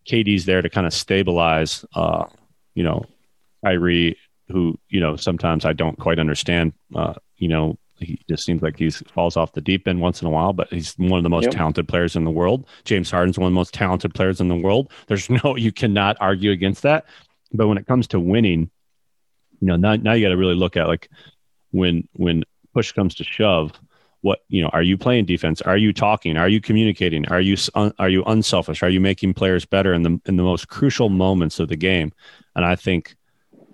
KD's there to kind of stabilize. Uh, you know, Kyrie who you know sometimes I don't quite understand. Uh, you know, he just seems like he falls off the deep end once in a while, but he's one of the most yep. talented players in the world. James Harden's one of the most talented players in the world. There's no you cannot argue against that. But when it comes to winning, you know, now now you got to really look at like when when push comes to shove what you know are you playing defense are you talking are you communicating are you are you unselfish are you making players better in the in the most crucial moments of the game and i think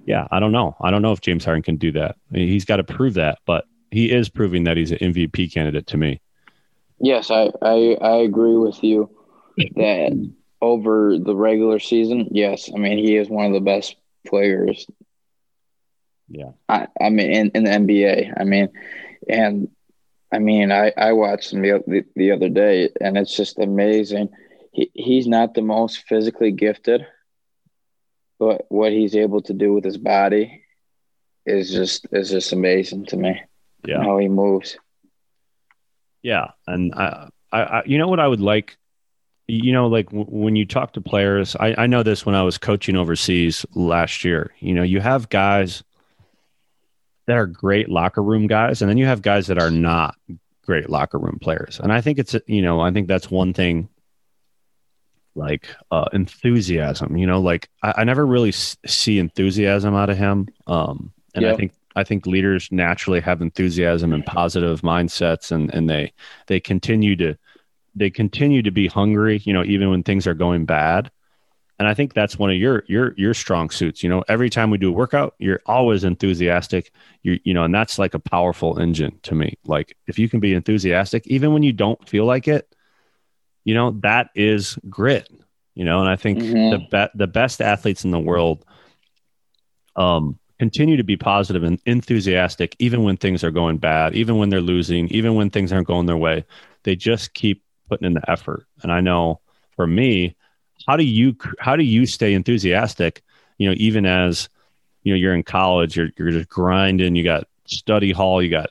yeah, I don't know. I don't know if James Harden can do that. I mean, he's got to prove that, but he is proving that he's an MVP candidate to me. Yes, I, I, I agree with you that over the regular season, yes, I mean he is one of the best players. Yeah, I, I mean in, in the NBA, I mean, and I mean I, I watched him the, the, the other day, and it's just amazing. He, he's not the most physically gifted, but what he's able to do with his body is just is just amazing to me. Yeah, how he moves. Yeah, and I, I, I you know what I would like, you know, like w- when you talk to players, I, I know this when I was coaching overseas last year. You know, you have guys that are great locker room guys, and then you have guys that are not great locker room players. And I think it's you know, I think that's one thing like uh, enthusiasm. You know, like I, I never really s- see enthusiasm out of him. Um, and I think I think leaders naturally have enthusiasm and positive mindsets, and and they they continue to they continue to be hungry. You know, even when things are going bad. And I think that's one of your your your strong suits. You know, every time we do a workout, you're always enthusiastic. You you know, and that's like a powerful engine to me. Like if you can be enthusiastic, even when you don't feel like it, you know that is grit you know and i think mm-hmm. the be- the best athletes in the world um continue to be positive and enthusiastic even when things are going bad even when they're losing even when things aren't going their way they just keep putting in the effort and i know for me how do you how do you stay enthusiastic you know even as you know you're in college you're, you're just grinding you got study hall you got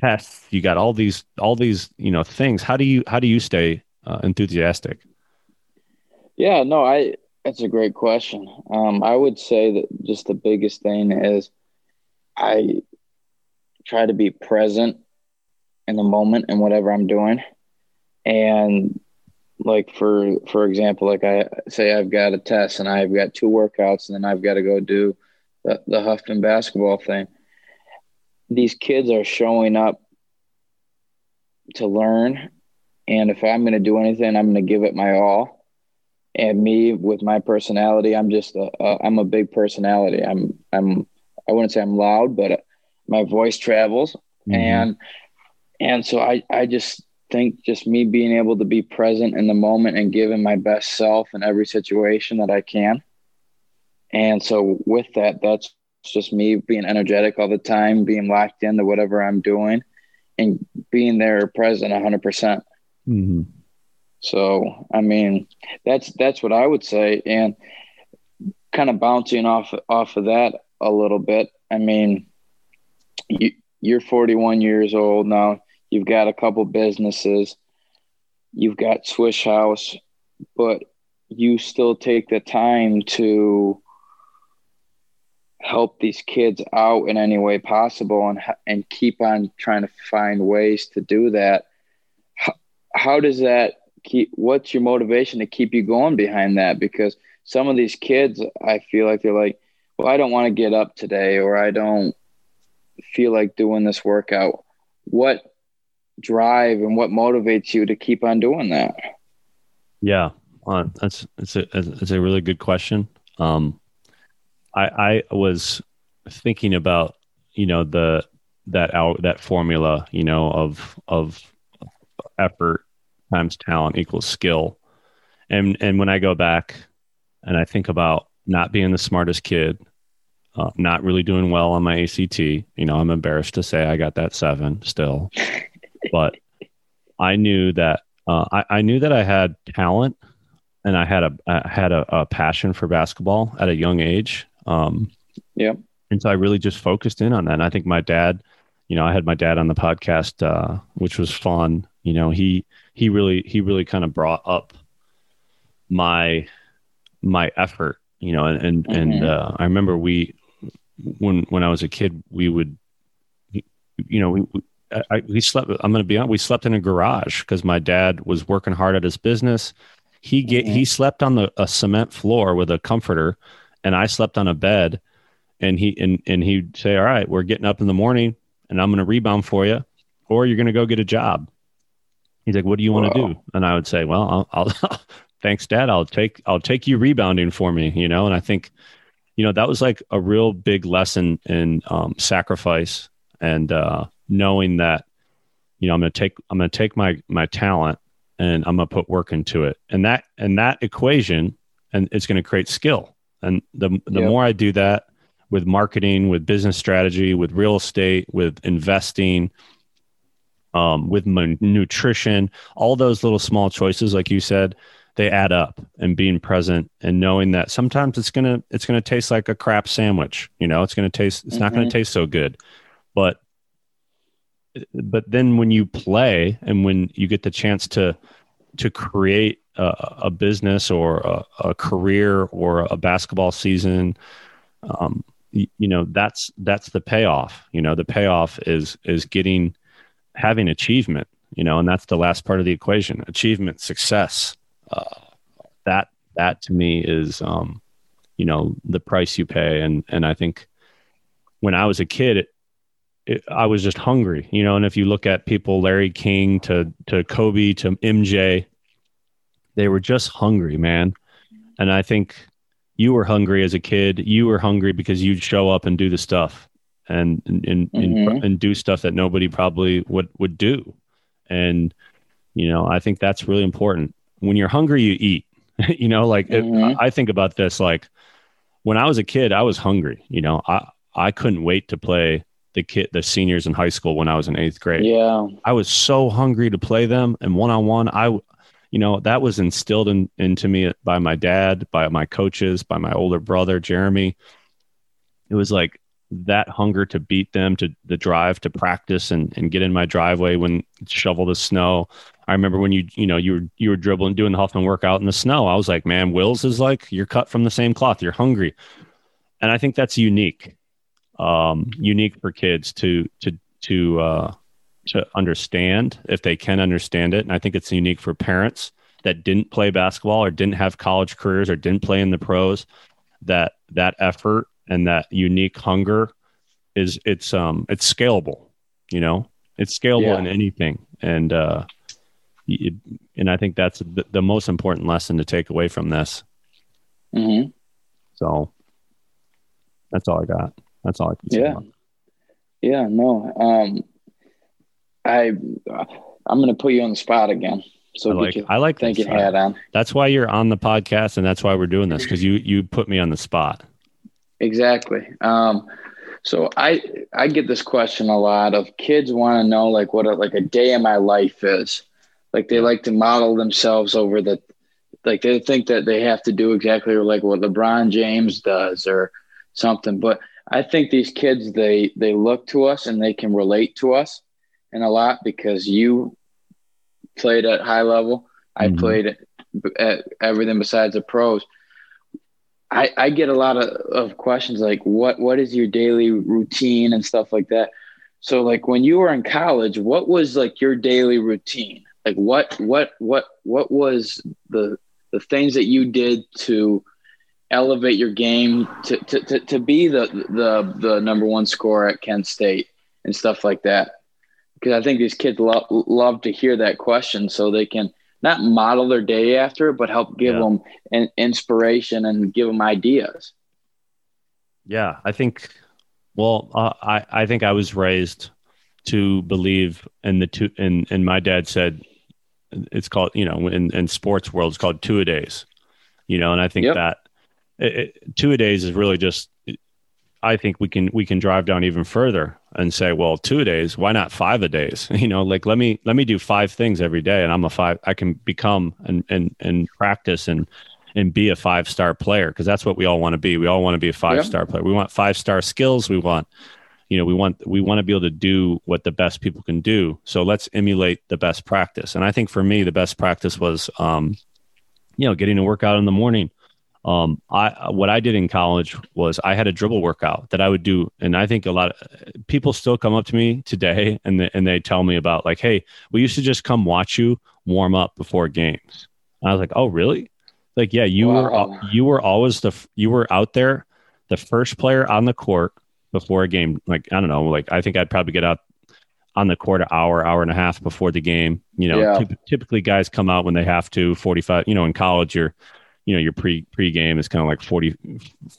tests you got all these all these you know things how do you how do you stay uh, enthusiastic? Yeah, no, I. That's a great question. Um, I would say that just the biggest thing is I try to be present in the moment and whatever I'm doing, and like for for example, like I say I've got a test and I've got two workouts and then I've got to go do the, the Huffman basketball thing. These kids are showing up to learn and if I'm going to do anything, I'm going to give it my all. And me, with my personality, I'm just a, a I'm a big personality. I'm I'm I wouldn't say I'm loud, but my voice travels, mm-hmm. and and so I I just think just me being able to be present in the moment and giving my best self in every situation that I can. And so with that, that's just me being energetic all the time, being locked into whatever I'm doing, and being there present 100 percent. Mm-hmm. So, I mean, that's that's what I would say, and kind of bouncing off off of that a little bit. I mean, you, you're 41 years old now. You've got a couple businesses. You've got Swish House, but you still take the time to help these kids out in any way possible and and keep on trying to find ways to do that how does that keep what's your motivation to keep you going behind that? Because some of these kids i feel like they're like well i don't want to get up today or i don't feel like doing this workout. What drive and what motivates you to keep on doing that? Yeah uh, that's it's a it's a really good question. Um i i was thinking about you know the that out that formula you know of of effort times talent equals skill. And and when I go back and I think about not being the smartest kid, uh, not really doing well on my ACT. You know, I'm embarrassed to say I got that seven still, but I knew that uh, I, I, knew that I had talent and I had a I had a, a, passion for basketball at a young age. Um, yeah, and so I really just focused in on that. And I think my dad, you know, I had my dad on the podcast, uh, which was fun. You know, he he really he really kind of brought up my my effort. You know, and and, mm-hmm. and uh, I remember we when when I was a kid, we would, you know, we, I, we slept. I'm going to be honest. We slept in a garage because my dad was working hard at his business. He get mm-hmm. he slept on the a cement floor with a comforter, and I slept on a bed. And he and and he'd say, "All right, we're getting up in the morning, and I'm going to rebound for you, or you're going to go get a job." He's like, "What do you want to do?" And I would say, "Well, I'll, I'll thanks, Dad. I'll take I'll take you rebounding for me." You know, and I think you know that was like a real big lesson in um, sacrifice and uh, knowing that you know i'm going to take i'm to take my my talent and i'm going to put work into it and that and that equation and it's going to create skill and the the yep. more i do that with marketing with business strategy with real estate with investing um, with nutrition all those little small choices like you said they add up and being present and knowing that sometimes it's gonna it's gonna taste like a crap sandwich you know it's gonna taste it's mm-hmm. not gonna mm-hmm. taste so good but but then when you play and when you get the chance to to create a, a business or a, a, career or a basketball season um, you, you know that's that's the payoff you know the payoff is is getting having achievement you know and that's the last part of the equation achievement success uh, that that to me is um, you know the price you pay and and i think when i was a kid it, it, I was just hungry, you know. And if you look at people, Larry King to to Kobe to MJ, they were just hungry, man. And I think you were hungry as a kid. You were hungry because you'd show up and do the stuff and and and, mm-hmm. and, and do stuff that nobody probably would would do. And you know, I think that's really important. When you're hungry, you eat. you know, like mm-hmm. it, I think about this like when I was a kid, I was hungry. You know, I I couldn't wait to play the kid the seniors in high school when I was in eighth grade. Yeah. I was so hungry to play them and one on one. I you know, that was instilled in, into me by my dad, by my coaches, by my older brother, Jeremy. It was like that hunger to beat them, to the drive to practice and, and get in my driveway when shovel the snow. I remember when you you know you were you were dribbling doing the Huffman workout in the snow. I was like, man, Wills is like you're cut from the same cloth. You're hungry, and I think that's unique um, unique for kids to to to uh, to understand if they can understand it. And I think it's unique for parents that didn't play basketball or didn't have college careers or didn't play in the pros. That that effort and that unique hunger is it's um it's scalable. You know, it's scalable yeah. in anything, and uh, it, and I think that's the, the, most important lesson to take away from this. Mm-hmm. So that's all I got. That's all I can say. Yeah. Yeah, no. Um, I I'm going to put you on the spot again. So I like, I like thinking hat on. That's why you're on the podcast, and that's why we're doing this because you you put me on the spot. Exactly. Um, so I I get this question a lot of kids want to know like what a, like a day in my life is. Like they like to model themselves over the like they think that they have to do exactly like what LeBron James does or something. But I think these kids they they look to us and they can relate to us and a lot because you played at high level. I mm-hmm. played at everything besides the pros. I, I get a lot of, of questions like what what is your daily routine and stuff like that. So like when you were in college, what was like your daily routine? Like what what what what was the the things that you did to elevate your game to, to, to, to be the, the, the number one scorer at Kent State and stuff like that? Because I think these kids love, love to hear that question so they can not model their day after, but help give yeah. them an inspiration and give them ideas. Yeah, I think. Well, uh, I I think I was raised to believe in the two, and and my dad said it's called you know in in sports world it's called two a days, you know, and I think yep. that it, two a days is really just I think we can we can drive down even further and say, well, two days, why not five a days? You know, like let me let me do five things every day, and I'm a five. I can become and and and practice and and be a five star player because that's what we all want to be. We all want to be a five star player. We want five star skills. We want, you know, we want we want to be able to do what the best people can do. So let's emulate the best practice. And I think for me, the best practice was, um, you know, getting to work out in the morning. Um, I what I did in college was I had a dribble workout that I would do, and I think a lot of people still come up to me today and they, and they tell me about like, hey, we used to just come watch you warm up before games. And I was like, oh, really? Like, yeah, you wow. were you were always the you were out there, the first player on the court before a game. Like, I don't know, like I think I'd probably get out on the court an hour, hour and a half before the game. You know, yeah. typically guys come out when they have to. Forty five. You know, in college, your you know your pre pre game is kind of like 40,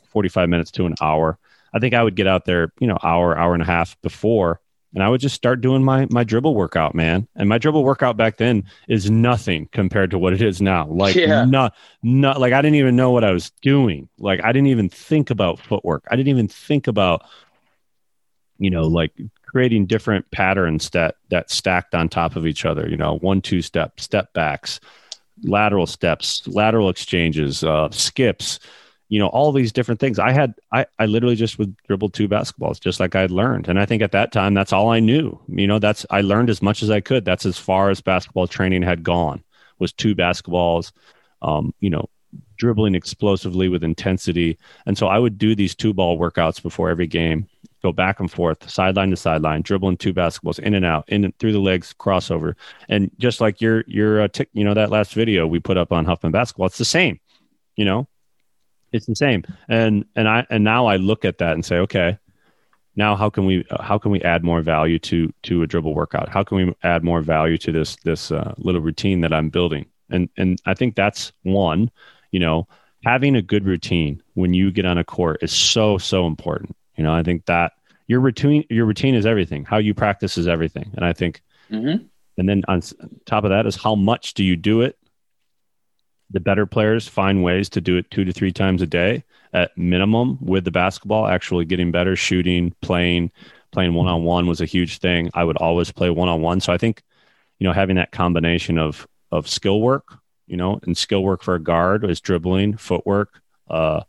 45 minutes to an hour. I think I would get out there, you know, hour, hour and a half before and I would just start doing my my dribble workout, man. And my dribble workout back then is nothing compared to what it is now. Like yeah. not not like I didn't even know what I was doing. Like I didn't even think about footwork. I didn't even think about you know like creating different patterns that that stacked on top of each other, you know, one two step, step backs, lateral steps, lateral exchanges, uh skips, you know all these different things. I had i i literally just would dribble two basketballs just like i'd learned. And i think at that time that's all i knew. You know that's i learned as much as i could. That's as far as basketball training had gone was two basketballs um, you know dribbling explosively with intensity. And so i would do these two ball workouts before every game go back and forth sideline to sideline dribbling two basketballs in and out in and through the legs crossover. And just like your your uh, tick you know that last video we put up on huffman basketball it's the same you know? It's the same. And and i and now i look at that and say okay now how can we how can we add more value to to a dribble workout? How can we add more value to this this uh, little routine that i'm building? And and i think that's one you know having a good routine when you get on a court is so so important you know i think that your routine your routine is everything how you practice is everything and i think mm-hmm. and then on top of that is how much do you do it the better players find ways to do it two to three times a day at minimum with the basketball, actually getting better, shooting, playing, playing one on one was a huge thing. I would always play one on one. So I think, you know, having that combination of of skill work, you know, and skill work for a guard is dribbling, footwork, uh,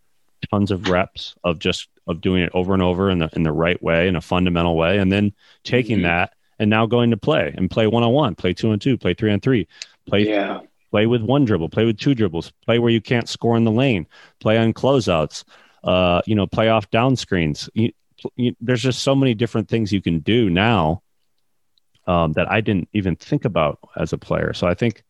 tons of reps of just of doing it over and over in the in the right way in a fundamental way, and then taking mm-hmm. that and now going to play and play one on one, play two on two, play three on three, play yeah play with one dribble, play with two dribbles, play where you can't score in the lane, play on closeouts, uh, you know, play off down screens. You, you, there's just so many different things you can do now um, that I didn't even think about as a player. So I think,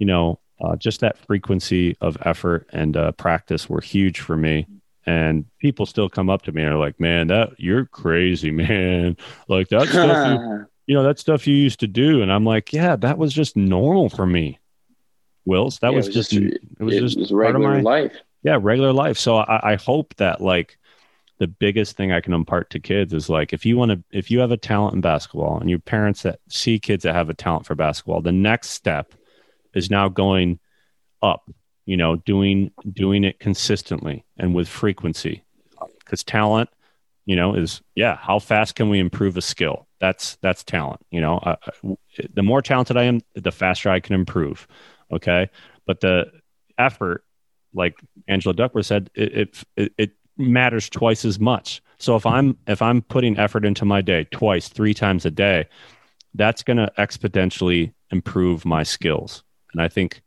you know, uh, just that frequency of effort and uh, practice were huge for me. And people still come up to me and are like, "Man, that you're crazy, man! Like that stuff, you, you know, that stuff you used to do." And I'm like, "Yeah, that was just normal for me." Wills. That yeah, was, just, it was it just was regular my, life. Yeah, regular life. So I, I hope that like the biggest thing I can impart to kids is like if you want to if you have a talent in basketball and your parents that see kids that have a talent for basketball, the next step is now going up, you know, doing doing it consistently and with frequency. Cuz talent, you know, is yeah, how fast can we improve a skill? That's that's talent, you know. Uh, the more talented I am, the faster I can improve. Okay. But the effort, like Angela Duckworth said, it, it, it matters twice as much. So if I'm if I'm putting effort into my day twice, three times a day, that's going to exponentially improve my skills. And I think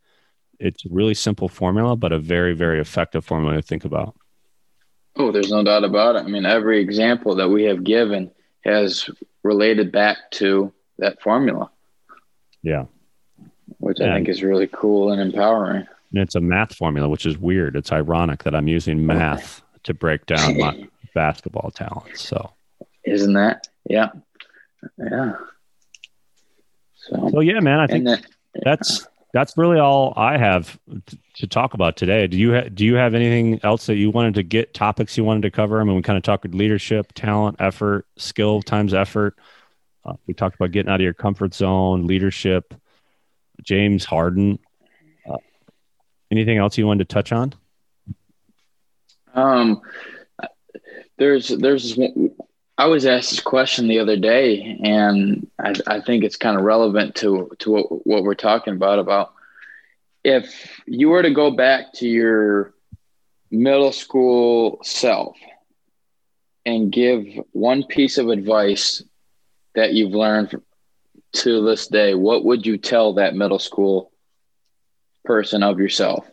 it's a really simple formula, but a very very effective formula to think about. Oh, there's no doubt about it. I mean, every example that we have given has related back to that formula. Yeah which I think is really cool and empowering. And it's a math formula, which is weird. It's ironic that I'm using math okay. to break down my basketball talent. So, isn't that? Yeah, yeah. So, so yeah, man. I think yeah. that's that's really all I have to talk about today. Do you ha- do you have anything else that you wanted to get topics you wanted to cover? I mean, we kind of talked leadership, talent, effort, skill times effort. Uh, we talked about getting out of your comfort zone, leadership, James Harden. Uh, anything else you wanted to touch on? Um, there's there's I was asked this question the other day, and I, I think it's kind of relevant to to what, what we're talking about. About if you were to go back to your middle school self and give one piece of advice that you've learned to this day, what would you tell that middle school person of yourself?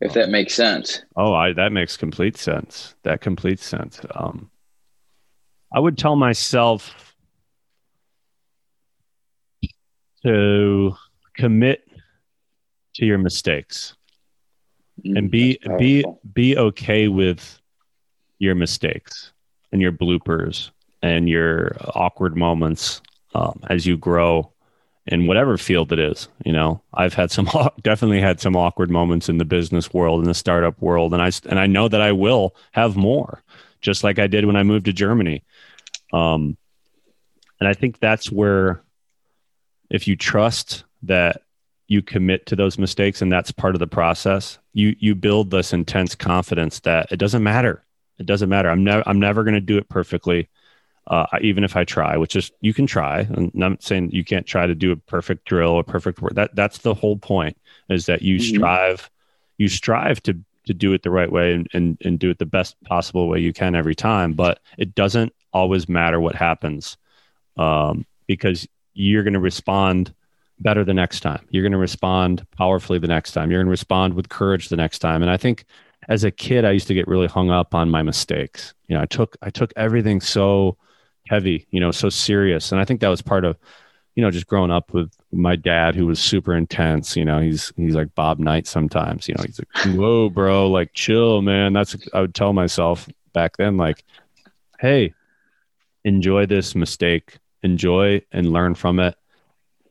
If that makes sense. Oh, I, that makes complete sense. That complete sense. Um, I would tell myself to commit to your mistakes mm, and be be be okay with your mistakes and your bloopers and your awkward moments um, as you grow in whatever field it is. You know, I've had some definitely had some awkward moments in the business world in the startup world, and I and I know that I will have more, just like I did when I moved to Germany. Um, and I think that's where, if you trust that you commit to those mistakes and that's part of the process, you you build this intense confidence that it doesn't matter. It doesn't matter. I'm never I'm never going to do it perfectly uh, even if I try, which is you can try. And I'm not saying you can't try to do a perfect drill a perfect work. That that's the whole point is that you mm-hmm. strive, you strive to to do it the right way and, and and do it the best possible way you can every time. But it doesn't always matter what happens, um, because you're going to respond better the next time. You're going to respond powerfully the next time. You're going to respond with courage the next time. And I think as a kid, I used to get really hung up on my mistakes. You know, I took I took everything so heavy, you know, so serious. And I think that was part of, you know, just growing up with my dad who was super intense. You know, he's he's like Bob Knight sometimes. You know, he's like, "Whoa, bro, like chill, man." That's I would tell myself back then, like, "Hey, enjoy this mistake, enjoy and learn from it."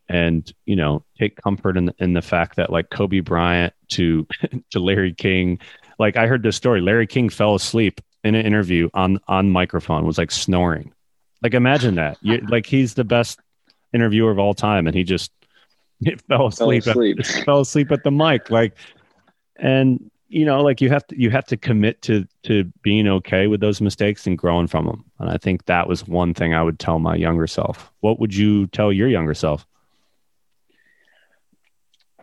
and you know take comfort in in the fact that like Kobe Bryant to to Larry King like I heard this story Larry King fell asleep in an interview on on microphone was like snoring like imagine that. You, like he's the best interviewer of all time, and he just fell asleep. Fell asleep. At, fell asleep at the mic. Like, and you know, like you have to you have to commit to to being okay with those mistakes and growing from them. And I think that was one thing I would tell my younger self. What would you tell your younger self?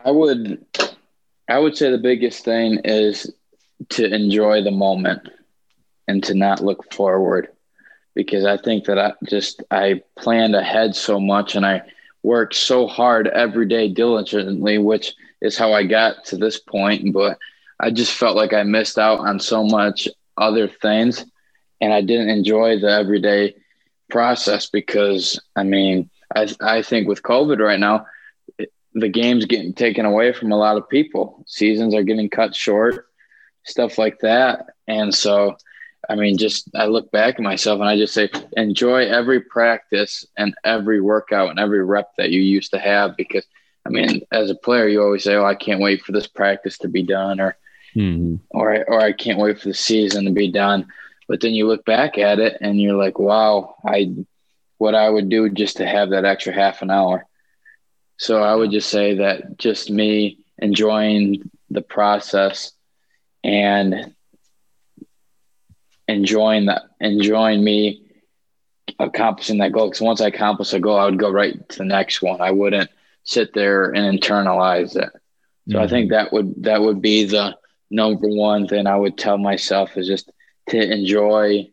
I would I would say the biggest thing is to enjoy the moment and to not look forward because I think that I just I planned ahead so much and I worked so hard every day diligently, which is how I got to this point. But I just felt like I missed out on so much other things and I didn't enjoy the everyday process because I mean I I think with COVID right now the game's getting taken away from a lot of people. Seasons are getting cut short, stuff like that. And so I mean, just I look back at myself and I just say, enjoy every practice and every workout and every rep that you used to have. Because, I mean, as a player, you always say, oh, I can't wait for this practice to be done, or, mm-hmm. or, or I can't wait for the season to be done. But then you look back at it and you're like, wow, I, what I would do just to have that extra half an hour. So I would just say that just me enjoying the process and enjoying that, enjoying me accomplishing that goal. Because once I accomplish a goal, I would go right to the next one. I wouldn't sit there and internalize it. So mm-hmm. I think that would that would be the number one thing I would tell myself is just to enjoy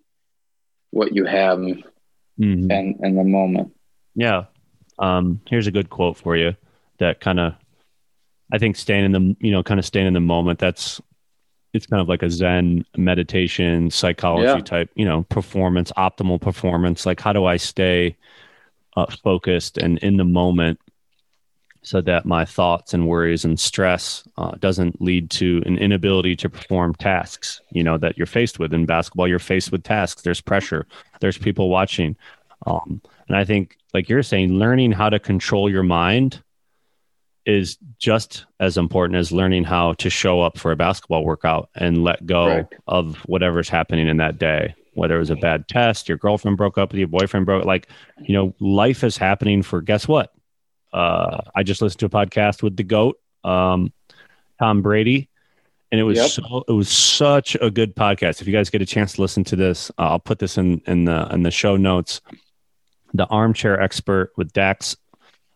what you have mm-hmm. and in the moment. Yeah. Um, here's a good quote for you that kind of I think staying in the you know kind of staying in the moment. That's it's kind of like a Zen meditation, psychology yeah. type, you know, performance, optimal performance. Like, how do I stay uh, focused and in the moment so that my thoughts and worries and stress uh, doesn't lead to an inability to perform tasks, you know, that you're faced with in basketball. You're faced with tasks. There's pressure. There's people watching. Um, and I think, like you're saying, learning how to control your mind is just as important as learning how to show up for a basketball workout and let go right. of whatever's happening in that day whether it was a bad test your girlfriend broke up with your boyfriend broke like you know life is happening for guess what uh, i just listened to a podcast with the goat um, tom brady and it was Yep. so it was such a good podcast. If you guys get a chance to listen to this, uh, I'll put this in in the in the show notes. The armchair expert with Dax,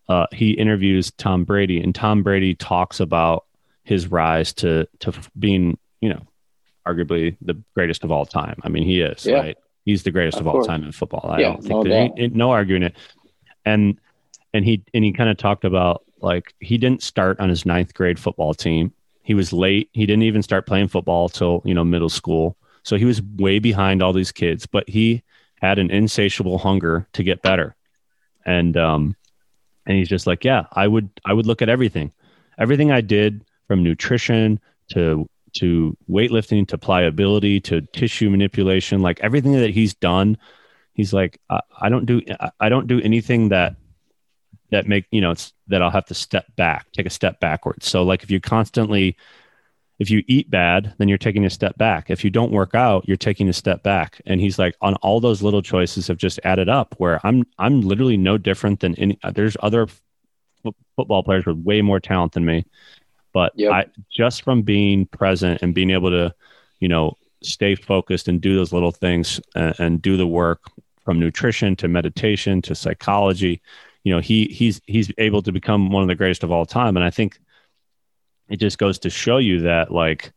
uh, he interviews Tom Brady, and Tom Brady talks about his rise to to being, you know, arguably the greatest of all time. I mean, he is Yeah. right. He's the greatest of, Of all time in football. I Yeah, don't think no no arguing it. And and he and he kind of talked about like he didn't start on his ninth grade football team. He was late. He didn't even start playing football till you know middle school. So he was way behind all these kids, but he had an insatiable hunger to get better. And um and he's just like, yeah, I would I would look at everything. Everything I did from nutrition to to weightlifting to pliability to tissue manipulation, like everything that he's done, he's like, I, I don't do I- I don't do anything that that make you know it's that I'll have to step back, take a step backwards. So like if you constantly if you eat bad, then you're taking a step back. If you don't work out, you're taking a step back. And he's like, on all those little choices have just added up. Where I'm, I'm literally no different than any. There's other f- football players with way more talent than me, but Yep. I just from being present and being able to, you know, stay focused and do those little things and, and do the work from nutrition to meditation to psychology. You know, he he's he's able to become one of the greatest of all time. And I think it just goes to show you that like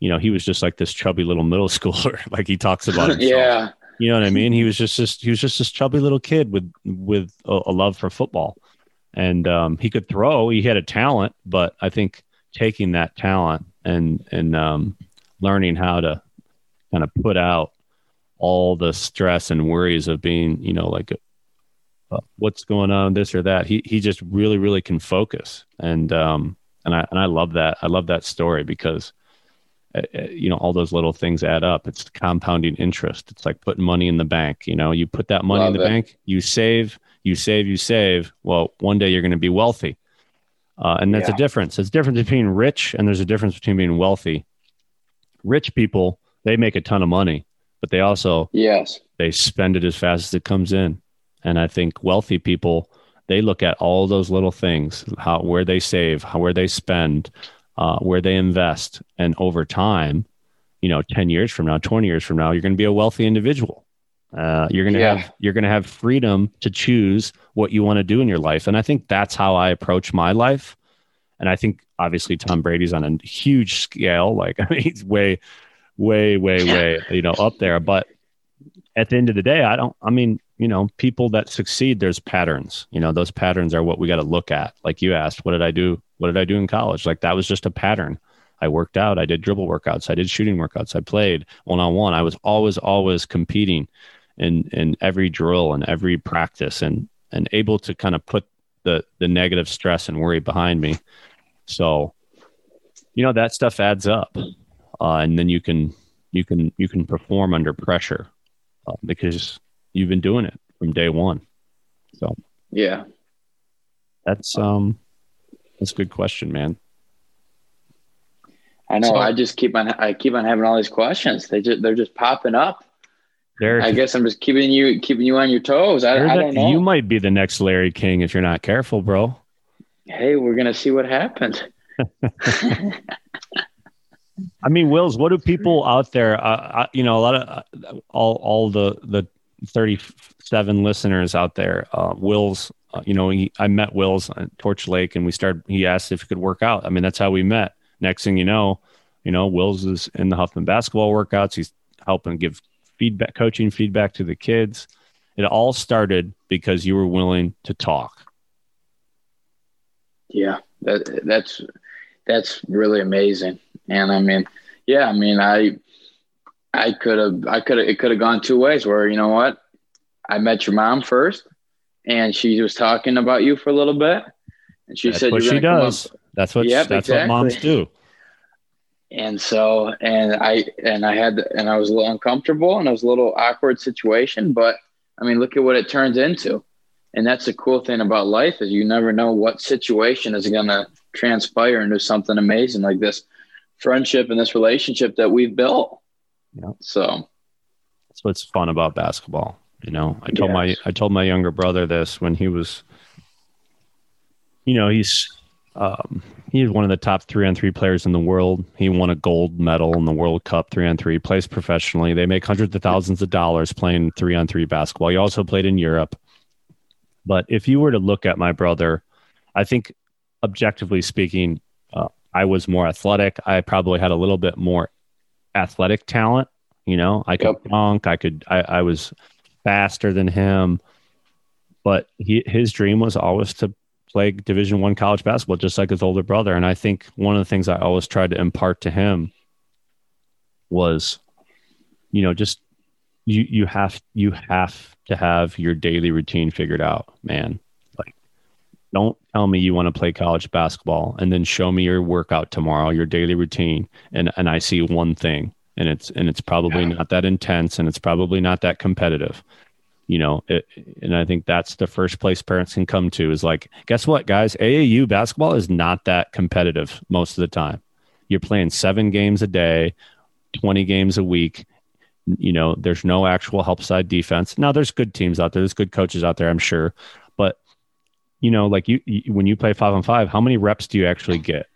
you know he was just like this chubby little middle schooler. Like he talks about himself. Yeah. you know what i mean? He was just just he was just this chubby little kid with with a, a love for football. And um, he could throw. He had a talent but i think taking that talent and and um, learning how to kind of put out all the stress and worries of being you know like what's going on this or that. He he just really really can focus. And um and i and i love that. I love that story because uh, uh, you know all those little things add up. It's compounding interest. It's like putting money in the bank you know? You put that money in the it. bank you save you save you save. Well one day you're going to be wealthy. Uh, and that's Yeah. a difference. There's a difference between rich and there's a difference between being wealthy. Rich people they make a ton of money but they also Yes. they spend it as fast as it comes in. And I think wealthy people, they look at all those little things, how where they save, how where they spend, uh, where they invest, and over time, you know, ten years from now, twenty years from now, you're going to be a wealthy individual. Uh, you're going to Yeah. have you're going to have freedom to choose what you want to do in your life, and I think that's how I approach my life. And I think obviously Tom Brady's on a huge scale, like I mean, he's way, way, way, way, you know, up there, but at the end of the day, I don't, I mean, you know, people that succeed, there's patterns, you know, those patterns are what we got to look at. Like you asked, what did I do? What did I do in college? Like that was just a pattern. I worked out. I did dribble workouts. I did shooting workouts. I played one on one. I was always, always competing in, in every drill and every practice and, and able to kind of put the, the negative stress and worry behind me. So, you know, that stuff adds up. Uh, and then you can, you can, you can perform under pressure uh, because you've been doing it from day one. So Yeah. that's um that's a good question, man. I know. So- I just keep on. I keep on having all these questions. They just they're just popping up. There, I guess I'm just keeping you keeping you on your toes. I, I a- don't know. you might be the next Larry King if you're not careful, bro. hey, we're gonna see what happens. I mean, Wills, what do people out there? Uh, uh, you know, a lot of uh, all all the the 37 listeners out there. Uh, Wills, uh, you know, he, I met Wills at Torch Lake, and we started. He asked if he could work out. I mean, that's how we met. Next thing you know, you know, Wills is in the Huffman basketball workouts. He's helping give feedback, coaching feedback to the kids. It all started because you were willing to talk. Yeah, that that's that's really amazing. And I mean, yeah, I mean, I I could have I could have it could have gone two ways. Where you know what, I met your mom first, and she was talking about you for a little bit, and she That's said what she does. That's what Yep, that's what moms do. and so and I and I had and I was a little uncomfortable and it was a little awkward situation, but I mean, look at what it turns into. And that's the cool thing about life is you never know what situation is going to transpire into something amazing like this friendship and this relationship that we've built. Yeah. So That's what's fun about basketball. You know, I told my I told my younger brother this when he was, you know, he's um, he's one of the top three on three players in the world. He won a gold medal in the World Cup three on three, plays professionally. They make hundreds of thousands of dollars playing three on three basketball. He also played in Europe. But if you were to look at my brother, I think objectively speaking, uh, I was more athletic. I probably had a little bit more athletic talent. You know, I could yep. dunk. I could. I, I was faster than him, but he his dream was always to play Division One college basketball, just like his older brother. And I think one of the things I always tried to impart to him was, you know, just you you have you have to have your daily routine figured out, man. Don't tell me you want to play college basketball and then show me your workout tomorrow, your daily routine, and and I see one thing, and it's and it's probably yeah. not that intense, and it's probably not that competitive. You know it, and i think that's the first place parents can come to is like guess what guys? AAU basketball is not that competitive most of the time. You're playing seven games a day 20 games a week. You know there's no actual help side defense. Now there's good teams out there there's good coaches out there i'm sure you know like you, you when you play five on five how many reps do you actually get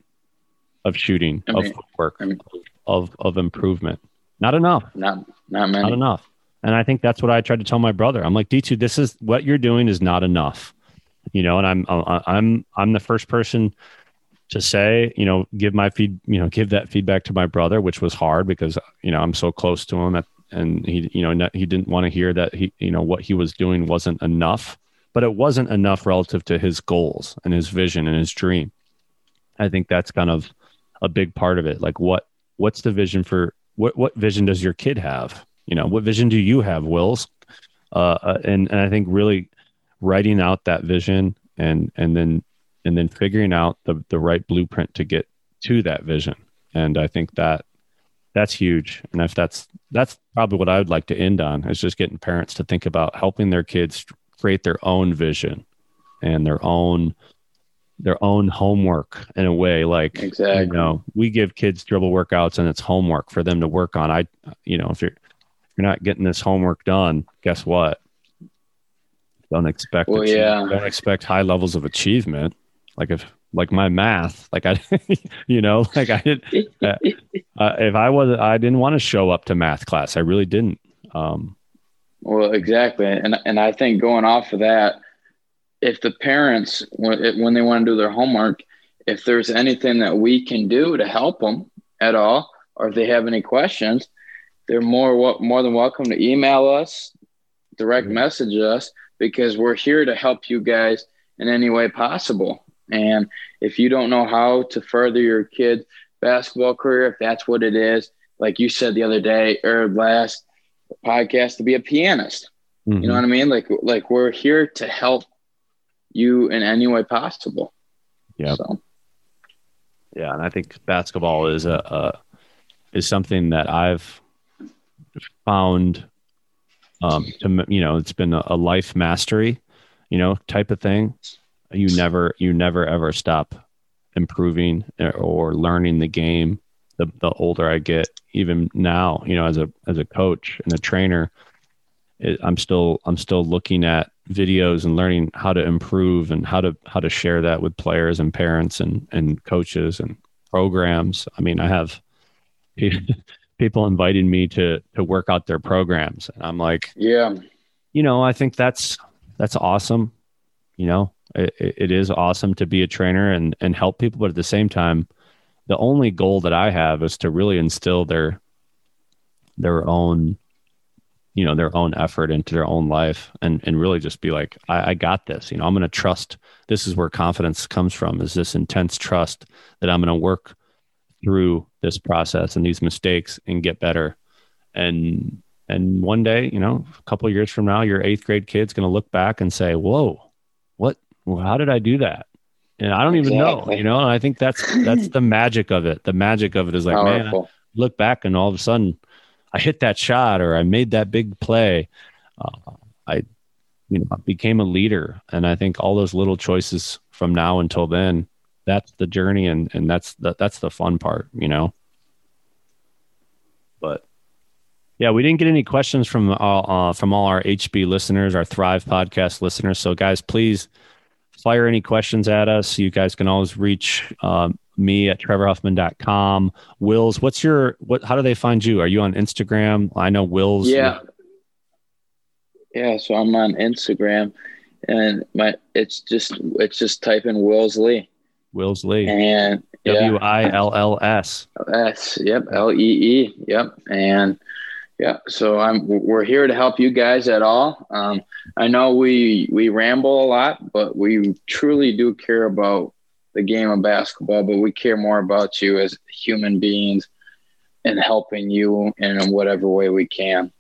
of shooting I mean, of work I mean, of of improvement? Not enough. Not not many. Not enough. And I think that's what I tried to tell my brother. I'm like, D2, this is what you're doing is not enough. You know, and I'm I'm I'm the first person to say, you know, give my feed, you know, give that feedback to my brother, which was hard because you know I'm so close to him, at, and he, you know, he didn't want to hear that he, you know, what he was doing wasn't enough, but it wasn't enough relative to his goals and his vision and his dream. I think that's kind of a big part of it. Like, what what's the vision for what what vision does your kid have? you know what vision do you have wills uh, uh, and and i think really writing out that vision and and then and then figuring out the the right blueprint to get to that vision and i think that that's huge and if that's that's probably what i would like to end on is just getting parents to think about helping their kids create their own vision and their own their own homework in a way like exactly you know we give kids dribble workouts and it's homework for them to work on i you know if you're you're not getting this homework done, guess what? Don't expect well, yeah. don't expect high levels of achievement. Like if like my math, like I, you know, like I did. Uh, uh, if I was, I didn't want to show up to math class. I really didn't. Um, well, exactly, and and I think going off of that, if the parents when when they want to do their homework, if there's anything that we can do to help them at all, or if they have any questions, they're more more than welcome to email us, direct mm-hmm. message us because we're here to help you guys in any way possible. And if you don't know how to further your kid's basketball career, if that's what it is, like you said the other day or last podcast, to be a pianist. Mm-hmm. You know mm-hmm. what I mean? Like like we're here to help you in any way possible. Yeah. So. Yeah, and I think basketball is a, a is something that I've found um, to you know it's been a, a, life mastery you know type of thing you never you never ever stop improving or learning the game the, the older i get even now you know as a as a coach and a trainer it, i'm still i'm still looking at videos and learning how to improve and how to how to share that with players and parents and and coaches and programs. I mean i have people inviting me to to work out their programs. And i'm like yeah. you know i think that's that's awesome. You know it, it is awesome to be a trainer and and help people but at the same time the only goal that i have is to really instill their their own you know their own effort into their own life and and really just be like i, I got this. You know i'm going to trust this is where confidence comes from is this intense trust that i'm going to work through this process and these mistakes and get better. And and one day you know a couple years from now your eighth grade kid's going to look back and say whoa what well, how did i do that and i don't even know you know and i think that's that's the magic of it. The magic of it is like Powerful. man I look back and all of a sudden i hit that shot or i made that big play. Uh, i you know became a leader. And i think all those little choices from now until then that's the journey and and that's the, that's the fun part you know? But yeah we didn't get any questions from all uh, from all our hb listeners our thrive podcast listeners. So guys please fire any questions at us. You guys can always reach um, me at trevorhuffman.com. Wills, what's your what? How do they find you? Are you on Instagram? I know Wills. Yeah. Yeah, so I'm on Instagram, and my it's just it's just type in Wills Lee. Wills Lee. And W I L L S. S. Yep. L E E. Yep. And yeah, so I'm we're here to help you guys at all. Um, I know we we ramble a lot, but we truly do care about the game of basketball. But we care more about you as human beings and helping you in whatever way we can.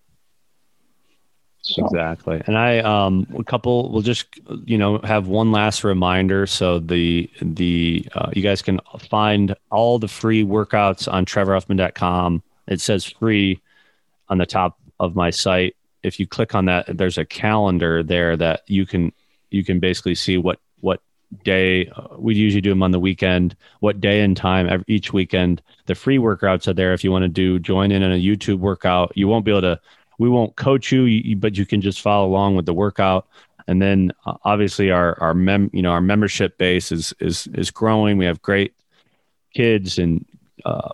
So. Exactly. And I um a couple we'll just you know have one last reminder so the the uh, you guys can find all the free workouts on trevorhuffman.com. It says free on the top of my site. If you click on that there's a calendar there that you can you can basically see what what day uh, we usually do them on the weekend what day and time every, each weekend the free workouts are there if you want to do join in on a youtube workout you won't be able to we won't coach you, but you can just follow along with the workout. And then uh, obviously our our mem you know our membership base is is is growing. We have great kids and uh,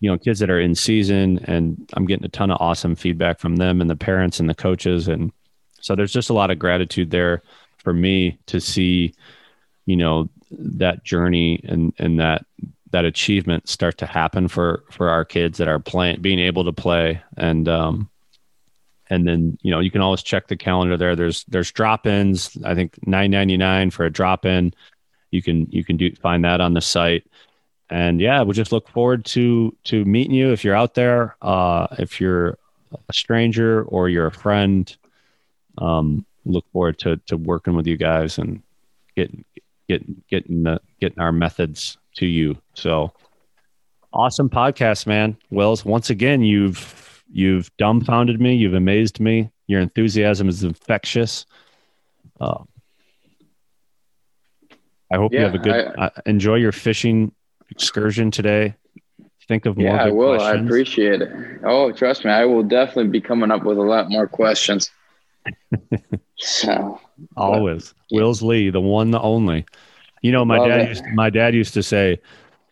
you know kids that are in season, and I'm getting a ton of awesome feedback from them and the parents and the coaches, and so there's just a lot of gratitude there for me to see you know that journey and and that that achievement start to happen for for our kids that are playing being able to play. And um and then you know you can always check the calendar there. There's there's drop-ins. I think 9.99 for a drop-in. You can you can do find that on the site and yeah we'll just look forward to to meeting you if you're out there uh if you're a stranger or you're a friend um look forward to to working with you guys and getting getting getting the getting our methods to you so awesome podcast man Wills, once again you've You've dumbfounded me. You've amazed me. Your enthusiasm is infectious. Uh, I hope yeah, you have a good. I, uh, enjoy your fishing excursion today. Think of more. Yeah, I will. Questions. I appreciate it. Oh, trust me, I will definitely be coming up with a lot more questions. so always, Wills Lee, the one, the only. You know, my dad. Used, my dad used to say,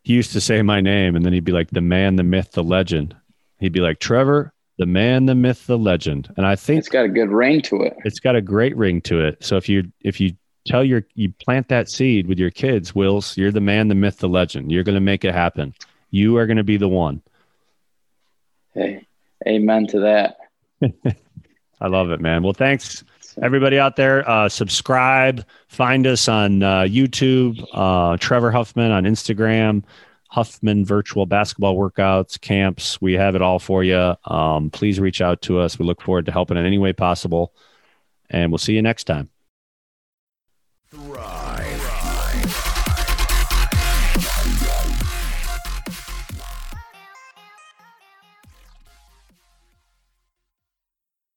he used to say my name, and then he'd be like, "The man, the myth, the legend." He'd be like, Trevor, the man, the myth, the legend. And I think it's got a good ring to it. It's got a great ring to it. So if you if you tell your you plant that seed with your kids, Wills, you're the man, the myth, the legend. You're gonna make it happen. You are gonna be the one. Hey, amen to that. I love it, man. Well, thanks everybody out there. Uh, subscribe, find us on uh, YouTube, uh, Trevor Huffman on Instagram. Huffman virtual basketball workouts, camps. We have it all for you. Um, please reach out to us. We look forward to helping in any way possible. And we'll see you next time.